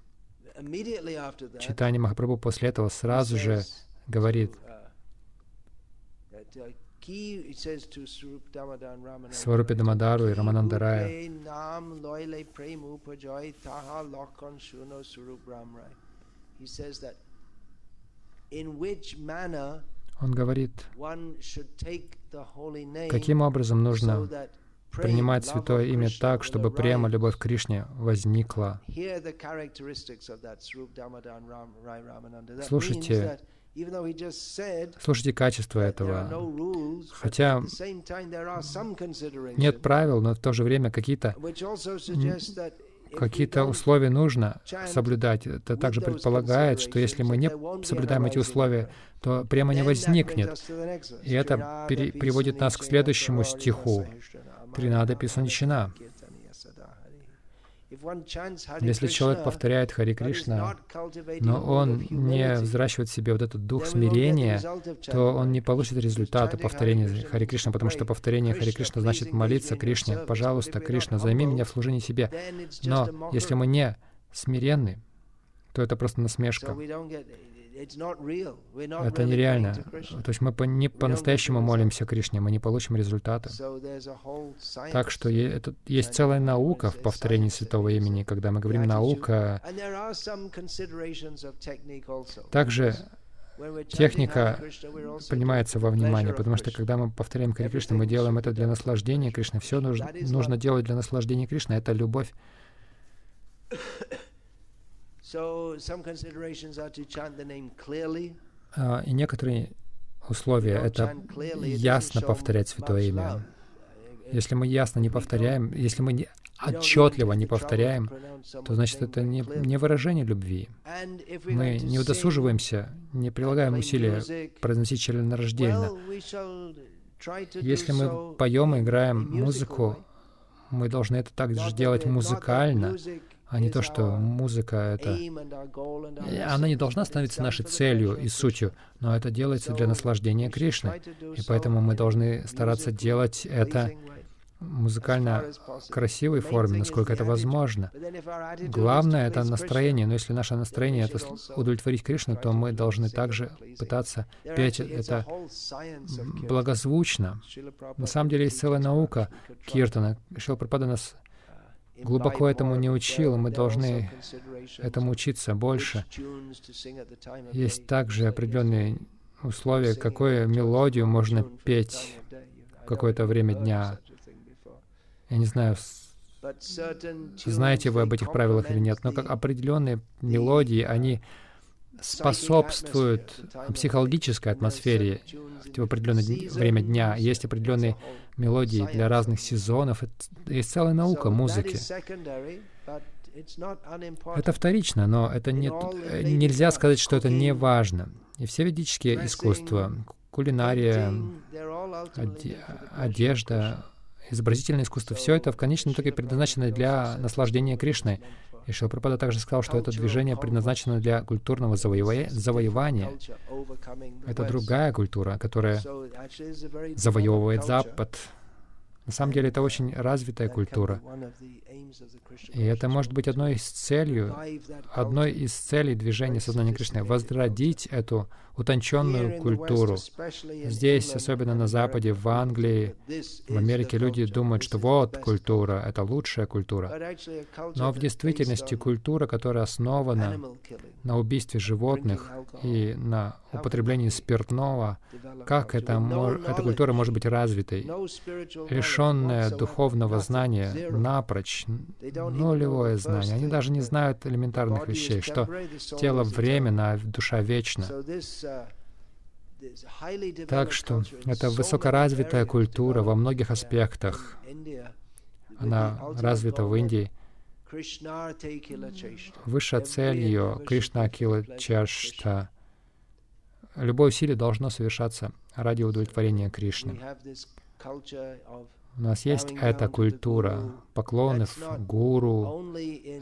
Читание Махапрабху после этого сразу же говорит Сварупе Дамадару и Раманандарая. Он говорит, каким образом нужно принимать святое имя так, чтобы прямо любовь к Кришне возникла. Слушайте, слушайте качество этого. Хотя нет правил, но в то же время какие-то какие-то условия нужно соблюдать. Это также предполагает, что если мы не соблюдаем эти условия, то прямо не возникнет. И это приводит нас к следующему стиху. Тринада Писанчина. Если человек повторяет Хари Кришна, но он не взращивает в себе вот этот дух смирения, то он не получит результата повторения Хари Кришна, потому что повторение Хари Кришна значит молиться Кришне, пожалуйста, Кришна, займи меня в служении себе. Но если мы не смиренны, то это просто насмешка. Это нереально. То есть мы по, не по-настоящему молимся Кришне, мы не получим результата. Так что это, есть целая наука в повторении святого имени. Когда мы говорим «наука», также техника принимается во внимание, потому что когда мы повторяем Хари Кришна, мы делаем это для наслаждения Кришны. Все нужно, нужно делать для наслаждения Кришны. Это любовь. [COUGHS] И некоторые условия — это ясно повторять Святое Имя. Если мы ясно не повторяем, если мы не, отчетливо не повторяем, то значит это не, не выражение любви. Мы не удосуживаемся, не прилагаем усилия произносить членораздельно. Если мы поем и играем музыку, мы должны это также делать музыкально, а не то, что музыка — это... Она не должна становиться нашей целью и сутью, но это делается для наслаждения Кришны. И поэтому мы должны стараться делать это музыкально красивой форме, насколько это возможно. Главное — это настроение. Но если наше настроение — это удовлетворить Кришну, то мы должны также пытаться петь это благозвучно. На самом деле есть целая наука Киртана. Шила Прабхада нас глубоко этому не учил, мы должны этому учиться больше. Есть также определенные условия, какую мелодию можно петь в какое-то время дня. Я не знаю, знаете вы об этих правилах или нет, но как определенные мелодии, они способствуют психологической атмосфере в определенное время дня. Есть определенные мелодии для разных сезонов. Есть целая наука музыки. Это вторично, но это не, нельзя сказать, что это не важно. И все ведические искусства, кулинария, одежда, изобразительное искусство, все это в конечном итоге предназначено для наслаждения Кришной. И Шилпрапада также сказал, что это движение предназначено для культурного завоева... завоевания. Это другая культура, которая завоевывает Запад. На самом деле это очень развитая культура. И это может быть одной из целью, одной из целей движения сознания Кришны — возродить эту утонченную культуру. Здесь, особенно на Западе, в Англии, в Америке, люди думают, что вот культура, это лучшая культура. Но в действительности культура, которая основана на убийстве животных и на употреблении спиртного, как это, эта культура может быть развитой? Лишенная духовного знания, напрочь, нулевое знание. Они даже не знают элементарных вещей, что тело временно, а душа вечна. Так что это высокоразвитая культура во многих аспектах. Она развита в Индии. Высшая цель ее — Кришна Акила Чашта. Любое усилие должно совершаться ради удовлетворения Кришны. У нас есть эта культура поклонов гуру.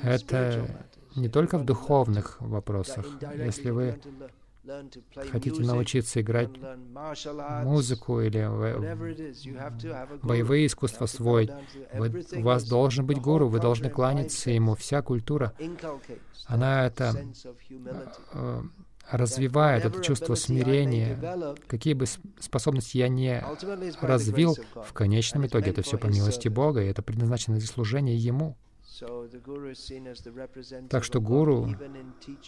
Это не только в духовных вопросах. Если вы хотите научиться играть музыку или боевые искусства свой, вы, у вас должен быть гуру, вы должны кланяться ему. Вся культура, она это развивает это чувство смирения, какие бы способности я не развил, в конечном итоге это все по милости Бога, и это предназначено для служения Ему. Так что гуру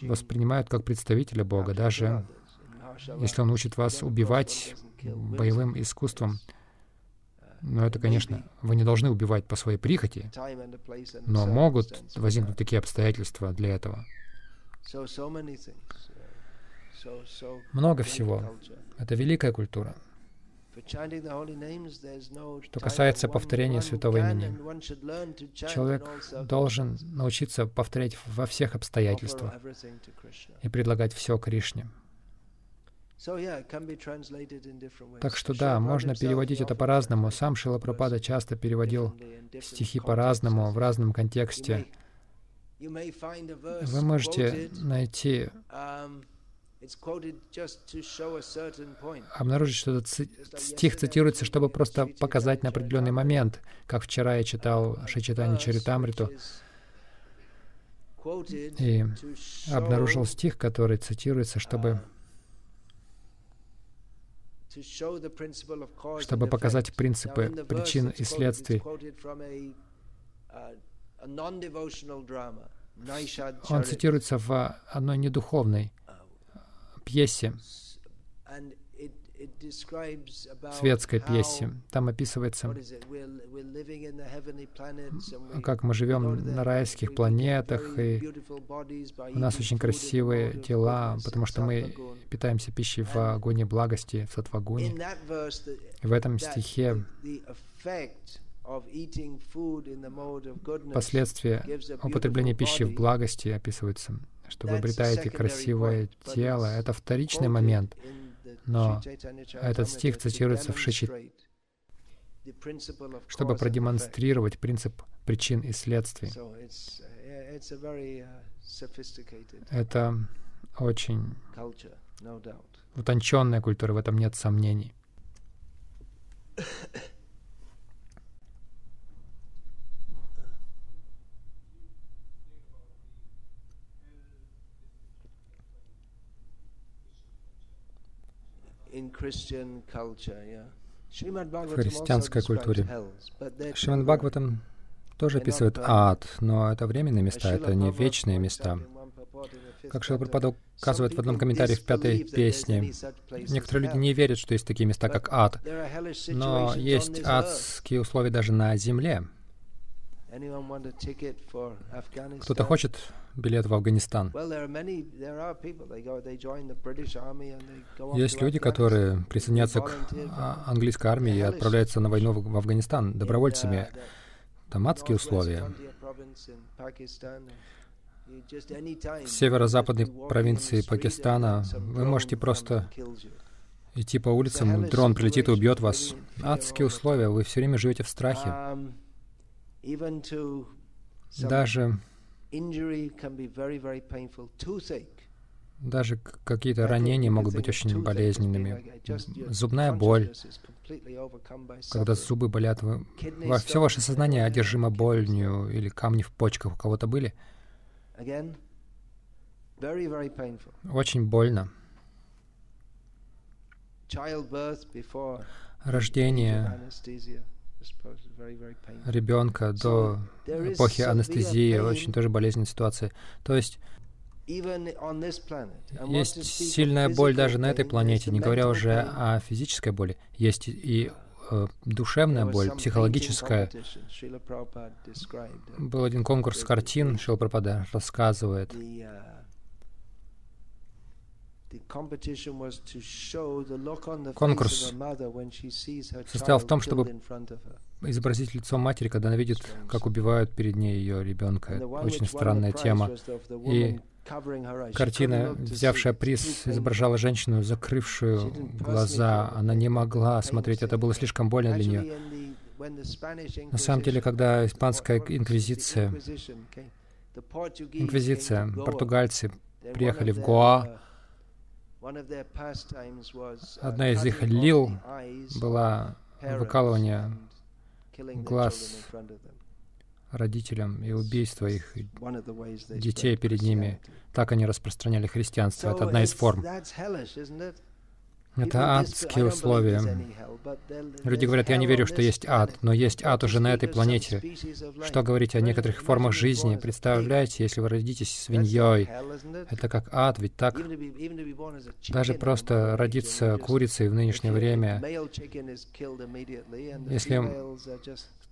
воспринимают как представителя Бога, даже если он учит вас убивать боевым искусством. Но это, конечно, вы не должны убивать по своей прихоти, но могут возникнуть такие обстоятельства для этого. Много всего. Это великая культура. Что касается повторения святого имени, человек должен научиться повторять во всех обстоятельствах и предлагать все Кришне. Так что да, можно переводить это по-разному. Сам Шила Пропада часто переводил стихи по-разному, в разном контексте. Вы можете найти обнаружить, что этот стих цитируется, чтобы просто показать на определенный момент, как вчера я читал Шичитани Чаритамриту, и обнаружил стих, который цитируется, чтобы чтобы показать принципы причин и следствий. Он цитируется в одной недуховной пьесе, светской пьесе. Там описывается, как мы живем на райских планетах, и у нас очень красивые тела, потому что мы питаемся пищей в огоне благости, в сатвагуне. И в этом стихе последствия употребления пищи в благости описываются что вы обретаете красивое тело. Это вторичный момент, но этот стих цитируется в Шичи, чтобы продемонстрировать принцип причин и следствий. Это очень утонченная культура, в этом нет сомнений. [COUGHS] в христианской культуре. Шримад Бхагаватам тоже описывает ад, но это временные места, это не вечные места. Как Шила Прабхупада указывает в одном комментарии в пятой песне, некоторые люди не верят, что есть такие места, как ад, но есть адские условия даже на земле. Кто-то хочет билет в Афганистан. Есть люди, которые присоединятся к а, английской армии и отправляются на войну в Афганистан добровольцами. Там адские условия. В северо-западной провинции Пакистана вы можете просто идти по улицам, дрон прилетит и убьет вас. Адские условия, вы все время живете в страхе. Даже даже какие-то ранения могут быть очень болезненными. Зубная боль, когда зубы болят, вы, все ваше сознание одержимо болью или камни в почках у кого-то были. Очень больно. Рождение ребенка до эпохи анестезии, очень тоже болезненная ситуация. То есть есть сильная боль даже на этой планете, не говоря уже о физической боли. Есть и э, душевная боль, психологическая. Был один конкурс картин, Шила Прабхада рассказывает. Конкурс состоял в том, чтобы изобразить лицо матери, когда она видит, как убивают перед ней ее ребенка. Это очень странная тема. И картина, взявшая приз, изображала женщину, закрывшую глаза. Она не могла смотреть, это было слишком больно для нее. На самом деле, когда испанская инквизиция, инквизиция, португальцы приехали в Гоа, Одна из их лил была выкалывание глаз родителям и убийство их детей перед ними. Так они распространяли христианство. Это одна из форм. Это адские условия. Люди говорят, я не верю, что есть ад, но есть ад уже на этой планете. Что говорить о некоторых формах жизни? Представляете, если вы родитесь свиньей, это как ад, ведь так? Даже просто родиться курицей в нынешнее время, если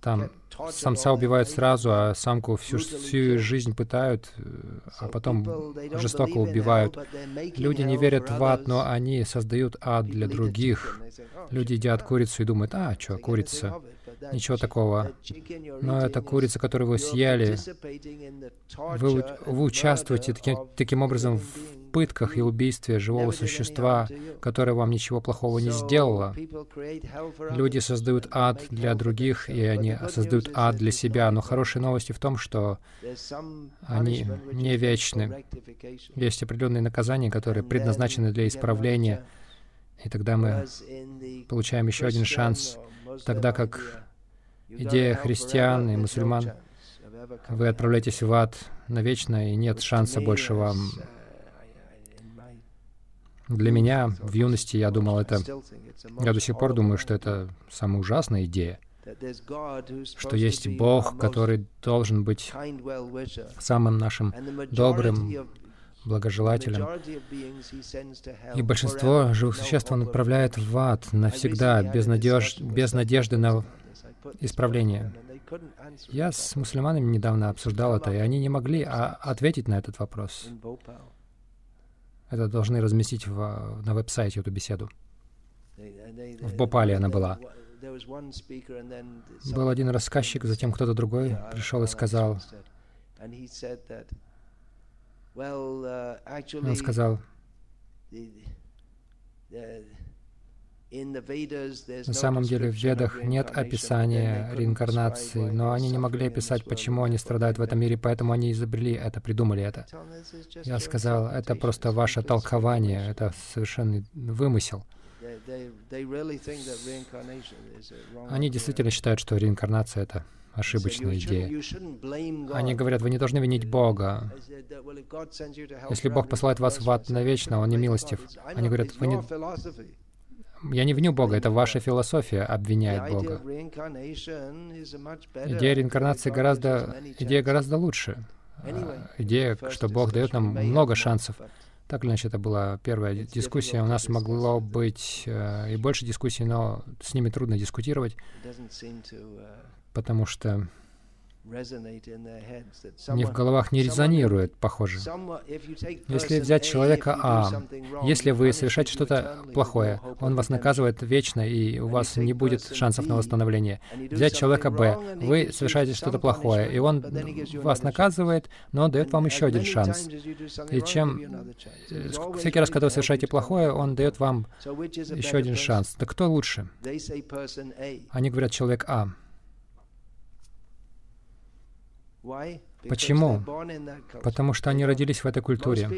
там самца убивают сразу, а самку всю, всю жизнь пытают, а потом жестоко убивают. Люди не верят в ад, но они создают ад для других. Люди едят курицу и думают, а, что, курица, ничего такого. Но это курица, которую вы съели. Вы, вы участвуете таким, таким образом в пытках и убийстве живого существа, которое вам ничего плохого не сделало. Люди создают ад для других, и они создают ад для себя. Но хорошие новости в том, что они не вечны. Есть определенные наказания, которые предназначены для исправления, и тогда мы получаем еще один шанс, тогда как идея христиан и мусульман, вы отправляетесь в ад навечно, и нет шанса больше вам. Для меня в юности я думал, это... Я до сих пор думаю, что это самая ужасная идея, что есть Бог, который должен быть самым нашим добрым, благожелателем. И большинство живых существ Он отправляет в ад навсегда, без, надеж... без надежды на исправление. Я с мусульманами недавно обсуждал это, и они не могли а, ответить на этот вопрос. Это должны разместить в, на веб-сайте эту беседу. В Бопале она была. Был один рассказчик, затем кто-то другой пришел и сказал, он сказал, на самом деле в Ведах нет описания реинкарнации, но они не могли описать, почему они страдают в этом мире, поэтому они изобрели это, придумали это. Я сказал, это просто ваше толкование, это совершенный вымысел. Они действительно считают, что реинкарнация — это ошибочная идея. Они говорят, вы не должны винить Бога. Если Бог посылает вас в ад навечно, Он не милостив. Они говорят, вы не Я не виню Бога, это ваша философия обвиняет Бога. Идея реинкарнации гораздо, идея гораздо лучше. А, идея, что Бог дает нам много шансов. Так или иначе, это была первая дискуссия. У нас могло быть э, и больше дискуссий, но с ними трудно дискутировать, потому что не в головах не резонирует, похоже. Если взять человека А, если вы совершаете что-то плохое, он вас наказывает вечно, и у вас не будет шансов на восстановление. Взять человека Б, вы совершаете что-то плохое, и он вас наказывает, но он дает вам еще один шанс. И чем э, всякий раз, когда вы совершаете плохое, он дает вам еще один шанс. Так кто лучше? Они говорят человек А. Почему? Потому что они родились в этой культуре.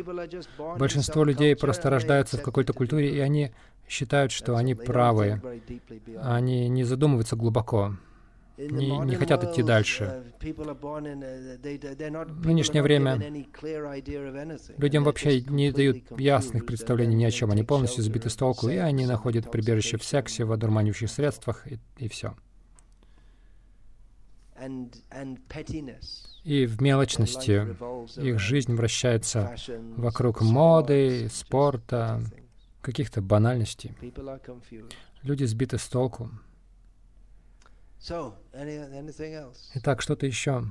Большинство людей просто рождаются в какой-то культуре, и они считают, что они правы. Они не задумываются глубоко, не, не хотят идти дальше. В нынешнее время людям вообще не дают ясных представлений ни о чем. Они полностью сбиты с толку, и они находят прибежище в сексе, в одурманивающих средствах, и, и все. И в мелочности их жизнь вращается вокруг моды, спорта, каких-то банальностей. Люди сбиты с толку. Итак, что-то еще?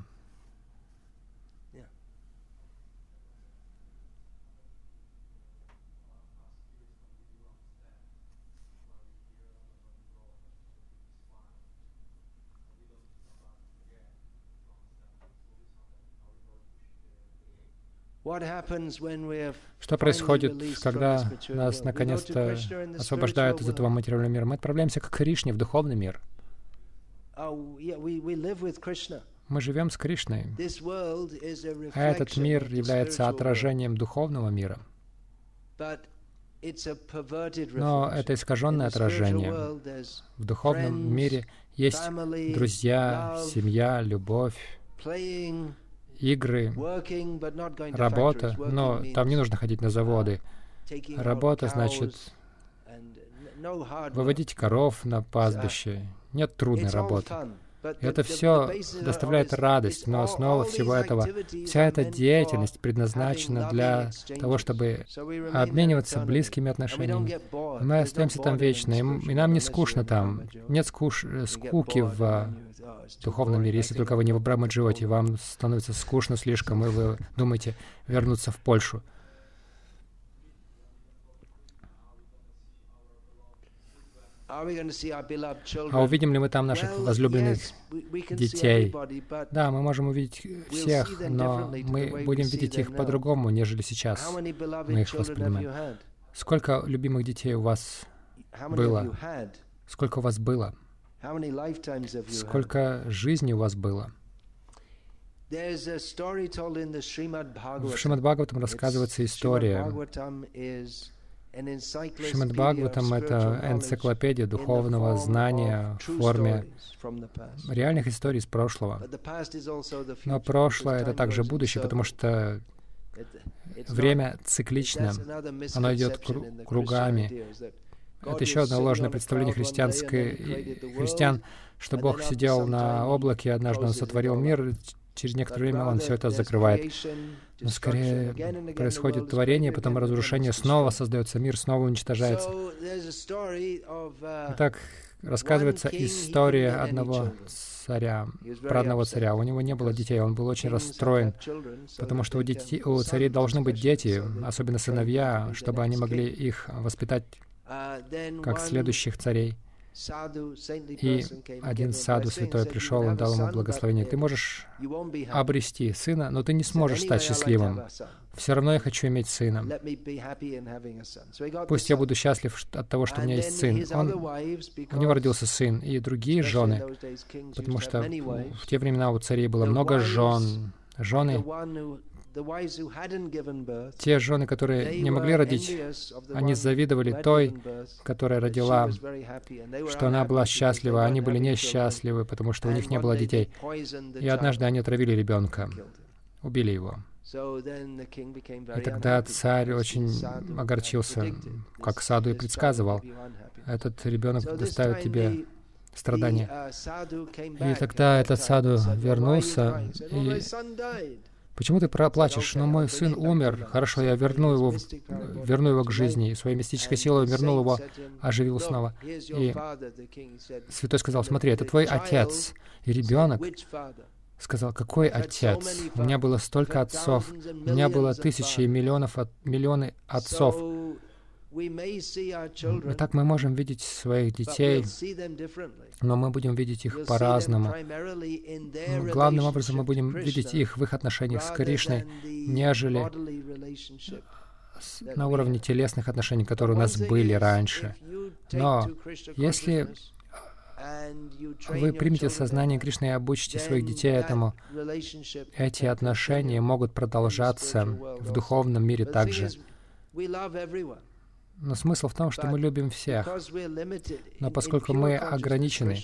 Что происходит, когда нас наконец-то освобождают из этого материального мира? Мы отправляемся к Кришне, в духовный мир. Oh, Мы живем с Кришной. А этот мир является отражением духовного мира. Но это искаженное отражение. В духовном мире есть друзья, семья, любовь, игры, работа, но там не нужно ходить на заводы. Работа значит выводить коров на пастбище. Нет трудной работы. Это все доставляет радость, но основа всего этого, вся эта деятельность предназначена для того, чтобы обмениваться близкими отношениями. Мы остаемся там вечно, и нам не скучно там. Нет скуш... скуки в духовном мире, если только вы не в Брамаджиоте, вам становится скучно слишком, и вы думаете вернуться в Польшу. А увидим ли мы там наших возлюбленных детей? Да, мы можем увидеть всех, но мы будем видеть их по-другому, нежели сейчас мы их воспринимаем. Сколько любимых детей у вас было? Сколько у вас было? Сколько жизней у вас было? В Шримад Бхагаватам рассказывается история. Шримад Бхагаватам — это энциклопедия духовного знания в форме реальных историй из прошлого. Но прошлое — это также будущее, потому что время циклично, оно идет кругами. Это еще одно ложное представление христианской, христиан, что Бог сидел на облаке, однажды Он сотворил мир, через некоторое время Он все это закрывает. Но скорее происходит творение, потом разрушение, снова создается мир, снова уничтожается. Итак, рассказывается история одного царя, про одного царя. У него не было детей, он был очень расстроен, потому что у, детей, у царей должны быть дети, особенно сыновья, чтобы они могли их воспитать как следующих царей. И один саду святой пришел, он дал ему благословение. Ты можешь обрести сына, но ты не сможешь стать счастливым. Все равно я хочу иметь сына. Пусть я буду счастлив от того, что у меня есть сын. Он, у него родился сын и другие жены, потому что в те времена у царей было много жен. Жены те жены, которые не могли родить, они завидовали той, которая родила, что она была счастлива, они были несчастливы, потому что у них не было детей. И однажды они отравили ребенка, убили его. И тогда царь очень огорчился, как Саду и предсказывал. этот ребенок доставит тебе страдания. Uh, и тогда этот саду вернулся и Почему ты плачешь? Но мой сын умер. Хорошо, я верну его, верну его к жизни. И своей мистической силой вернул его, оживил снова. И святой сказал, смотри, это твой отец. И ребенок сказал, какой отец? У меня было столько отцов. У меня было тысячи и миллионов, миллионы отцов. Итак, мы можем видеть своих детей, но мы будем видеть их по-разному. Главным образом мы будем видеть их в их отношениях с Кришной, нежели на уровне телесных отношений, которые у нас были раньше. Но если вы примете сознание Кришны и обучите своих детей этому, эти отношения могут продолжаться в духовном мире также. Но смысл в том, что мы любим всех. Но поскольку мы ограничены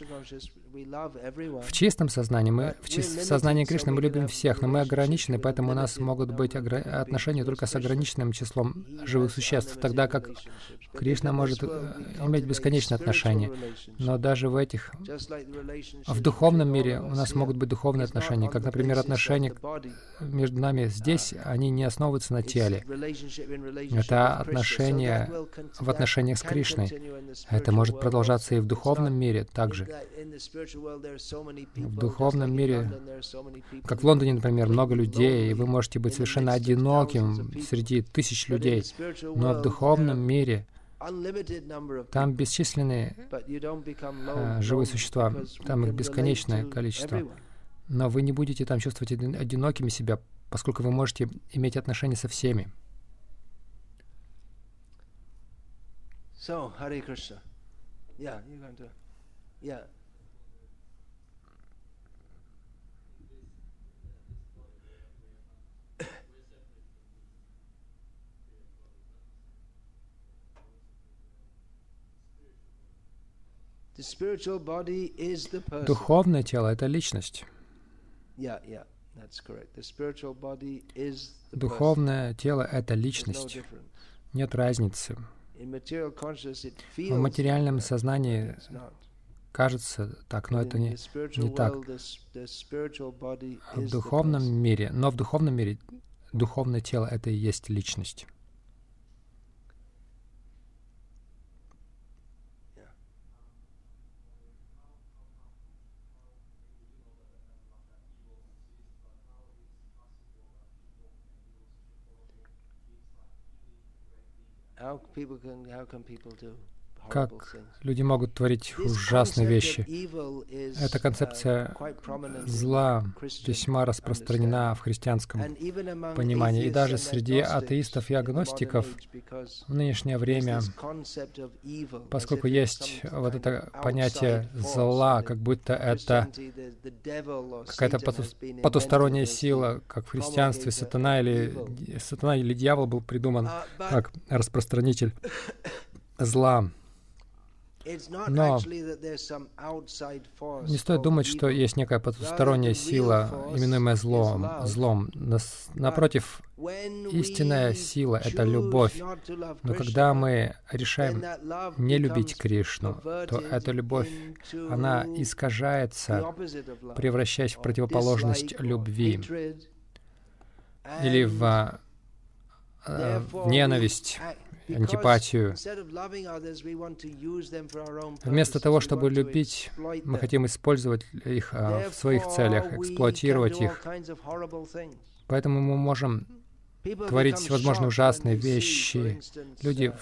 в чистом сознании, мы в, чи- в сознании Кришны мы любим всех, но мы ограничены, поэтому у нас могут быть отношения только с ограниченным числом живых существ, тогда как Кришна может э, иметь бесконечные отношения. Но даже в этих, в духовном мире у нас могут быть духовные отношения, как, например, отношения между нами здесь, они не основываются на теле. Это отношения в отношениях с Кришной. Это может продолжаться и в духовном мире также. В духовном мире, как в Лондоне, например, много людей, и вы можете быть совершенно одиноким среди тысяч людей, но в духовном мире там бесчисленные э, живые существа, там их бесконечное количество. Но вы не будете там чувствовать одинокими себя, поскольку вы можете иметь отношения со всеми. So, Hare Krishna. Yeah, you're going to. Yeah. Духовное тело — это личность. Духовное тело — это личность. Нет разницы. В материальном сознании кажется так, но это не, не так. В духовном мире, но в духовном мире духовное тело — это и есть личность. people can, how can people do? Как люди могут творить ужасные вещи? Эта концепция зла весьма распространена в христианском понимании. И даже среди атеистов и агностиков в нынешнее время, поскольку есть вот это понятие зла, как будто это какая-то потусторонняя сила, как в христианстве сатана или, сатана или дьявол был придуман как распространитель [COUGHS] зла. Но не стоит думать, что есть некая потусторонняя сила, именуемая злом. злом. Напротив, истинная сила — это любовь. Но когда мы решаем не любить Кришну, то эта любовь, она искажается, превращаясь в противоположность любви или в, э, в ненависть антипатию. Вместо того, чтобы любить, мы хотим использовать их а, в своих целях, эксплуатировать их. Поэтому мы можем творить всевозможные ужасные вещи. Люди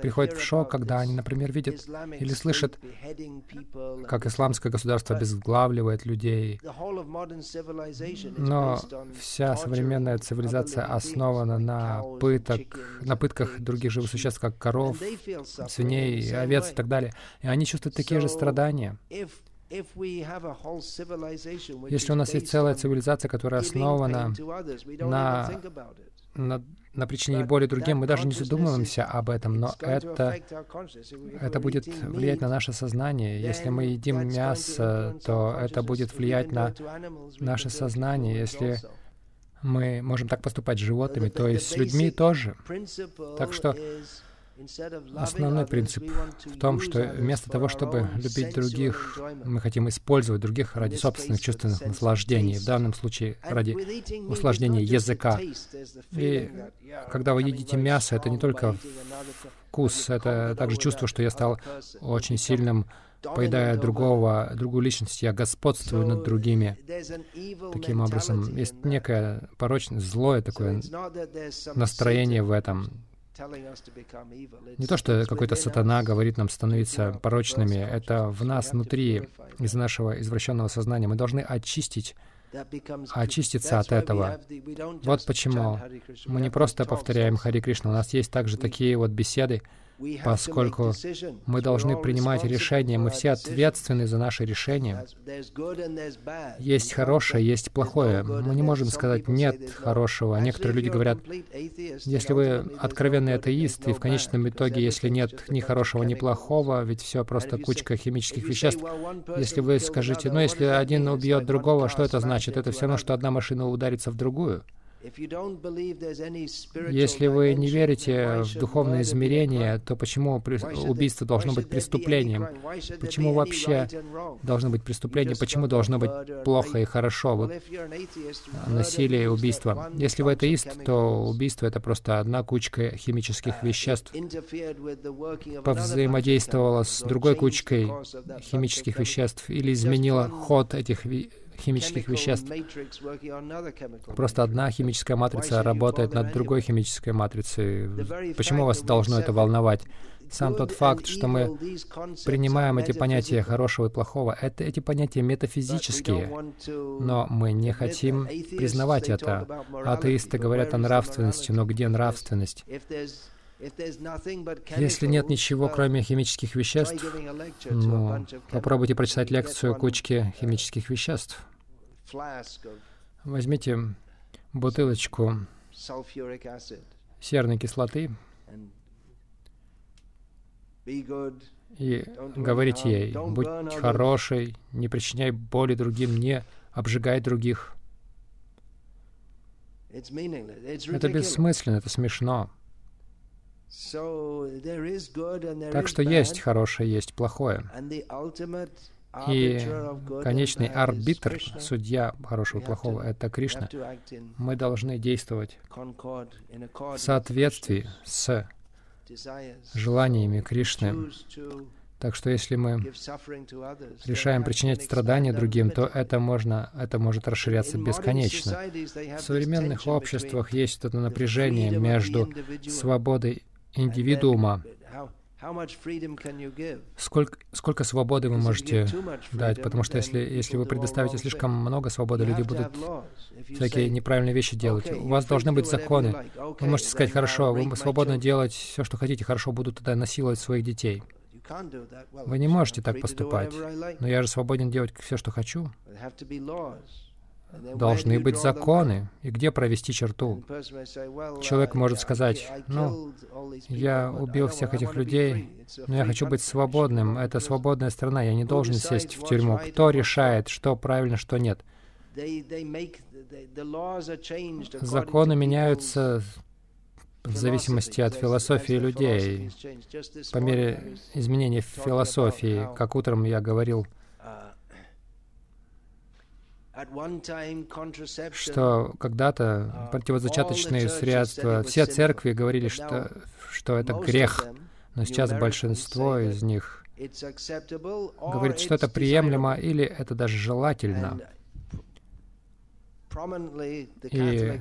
приходят в шок, когда они, например, видят или слышат, как исламское государство обезглавливает людей. Но вся современная цивилизация основана на, пыток, на пытках других живых существ, как коров, свиней, овец и так далее. И они чувствуют такие же страдания. Если у нас есть целая цивилизация, которая основана на, на на причинении боли другим, мы даже не задумываемся об этом, но это, это будет влиять на наше сознание. Если мы едим мясо, то это будет влиять на наше сознание. Если мы можем так поступать с животными, то и с людьми тоже. Так что Основной принцип в том, что вместо того, чтобы любить других, мы хотим использовать других ради собственных чувственных наслаждений, в данном случае ради усложнения языка. И когда вы едите мясо, это не только вкус, это также чувство, что я стал очень сильным поедая другого, другую личность, я господствую над другими. Таким образом, есть некое порочное, злое такое настроение в этом. Не то, что какой-то сатана говорит нам становиться порочными, это в нас внутри, из нашего извращенного сознания. Мы должны очистить очиститься от этого. Вот почему мы не просто повторяем Хари Кришна, у нас есть также такие вот беседы, поскольку мы должны принимать решения, мы все ответственны за наши решения. Есть хорошее, есть плохое. Мы не можем сказать «нет хорошего». Некоторые люди говорят, если вы откровенный атеист, и в конечном итоге, если нет ни хорошего, ни плохого, ведь все просто кучка химических веществ, если вы скажете, ну, если один убьет другого, что это значит? Это все равно, что одна машина ударится в другую. Если вы не верите в духовное измерение, то почему убийство должно быть преступлением? Почему вообще должно быть преступление? Почему должно быть плохо и хорошо? Вот насилие и убийство. Если вы атеист, то убийство — это просто одна кучка химических uh, веществ, повзаимодействовала с другой кучкой химических веществ или изменила ход этих веществ химических веществ. Просто одна химическая матрица работает над другой химической матрицей. Почему вас должно это волновать? Сам тот факт, что мы принимаем эти понятия хорошего и плохого, это эти понятия метафизические, но мы не хотим признавать это. Атеисты говорят о нравственности, но где нравственность? Если нет ничего, кроме химических веществ, ну, попробуйте прочитать лекцию кучки химических веществ. Возьмите бутылочку серной кислоты и говорите ей, будь хорошей, не причиняй боли другим, не обжигай других. Это бессмысленно, это смешно. Так что есть хорошее, есть плохое. И конечный арбитр, судья хорошего и плохого, это Кришна. Мы должны действовать в соответствии с желаниями Кришны. Так что если мы решаем причинять страдания другим, то это, можно, это может расширяться бесконечно. В современных обществах есть это напряжение между свободой индивидуума. Сколько, сколько свободы вы можете дать? Потому что если, если вы предоставите слишком много свободы, люди будут всякие неправильные вещи делать. У вас должны быть законы. Вы можете сказать, хорошо, вы свободно делать все, что хотите, хорошо, буду тогда насиловать своих детей. Вы не можете так поступать. Но я же свободен делать все, что хочу должны быть законы. И где провести черту? Человек может сказать, ну, я убил всех этих людей, но я хочу быть свободным. Это свободная страна, я не должен сесть в тюрьму. Кто решает, что правильно, что нет? Законы меняются в зависимости от философии людей, по мере изменения философии, как утром я говорил, что когда-то uh, противозачаточные средства, все церкви говорили, что, что это грех, но сейчас большинство из них говорит, что это приемлемо или это даже желательно. И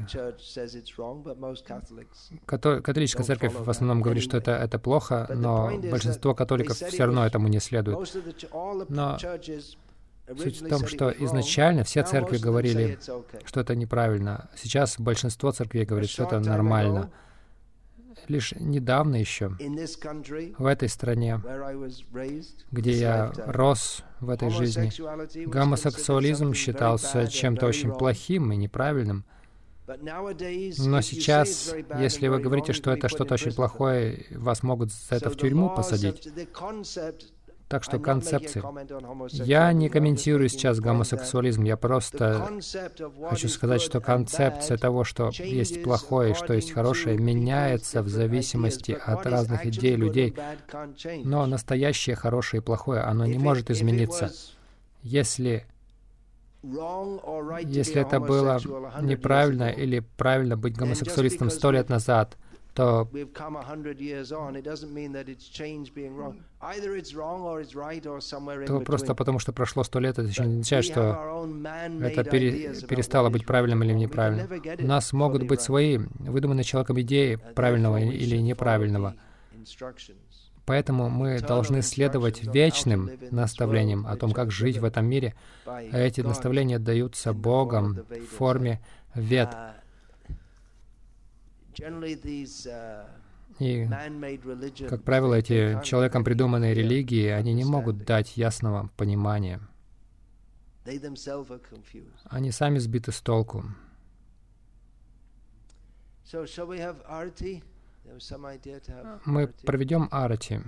католическая церковь в основном говорит, что это, это плохо, но большинство католиков все равно этому не следует. Но Суть в том, что изначально все церкви говорили, что это неправильно. Сейчас большинство церквей говорит, что это нормально. Лишь недавно еще в этой стране, где я рос в этой жизни, гомосексуализм считался чем-то очень плохим и неправильным. Но сейчас, если вы говорите, что это что-то очень плохое, вас могут за это в тюрьму посадить. Так что концепции. Я не комментирую сейчас гомосексуализм, я просто хочу сказать, что концепция того, что есть плохое и что есть хорошее, меняется в зависимости от разных идей людей. Но настоящее хорошее и плохое, оно не может измениться. Если если это было неправильно или правильно быть гомосексуалистом сто лет назад, то то просто потому, что прошло сто лет, это еще не означает, что это пере, перестало быть правильным или неправильным. У нас могут быть свои выдуманные человеком идеи правильного или неправильного. Поэтому мы должны следовать вечным наставлениям о том, как жить в этом мире. Эти наставления даются Богом в форме вет. И, как правило, эти человеком придуманные религии, они не могут дать ясного понимания. Они сами сбиты с толку. Мы проведем арати.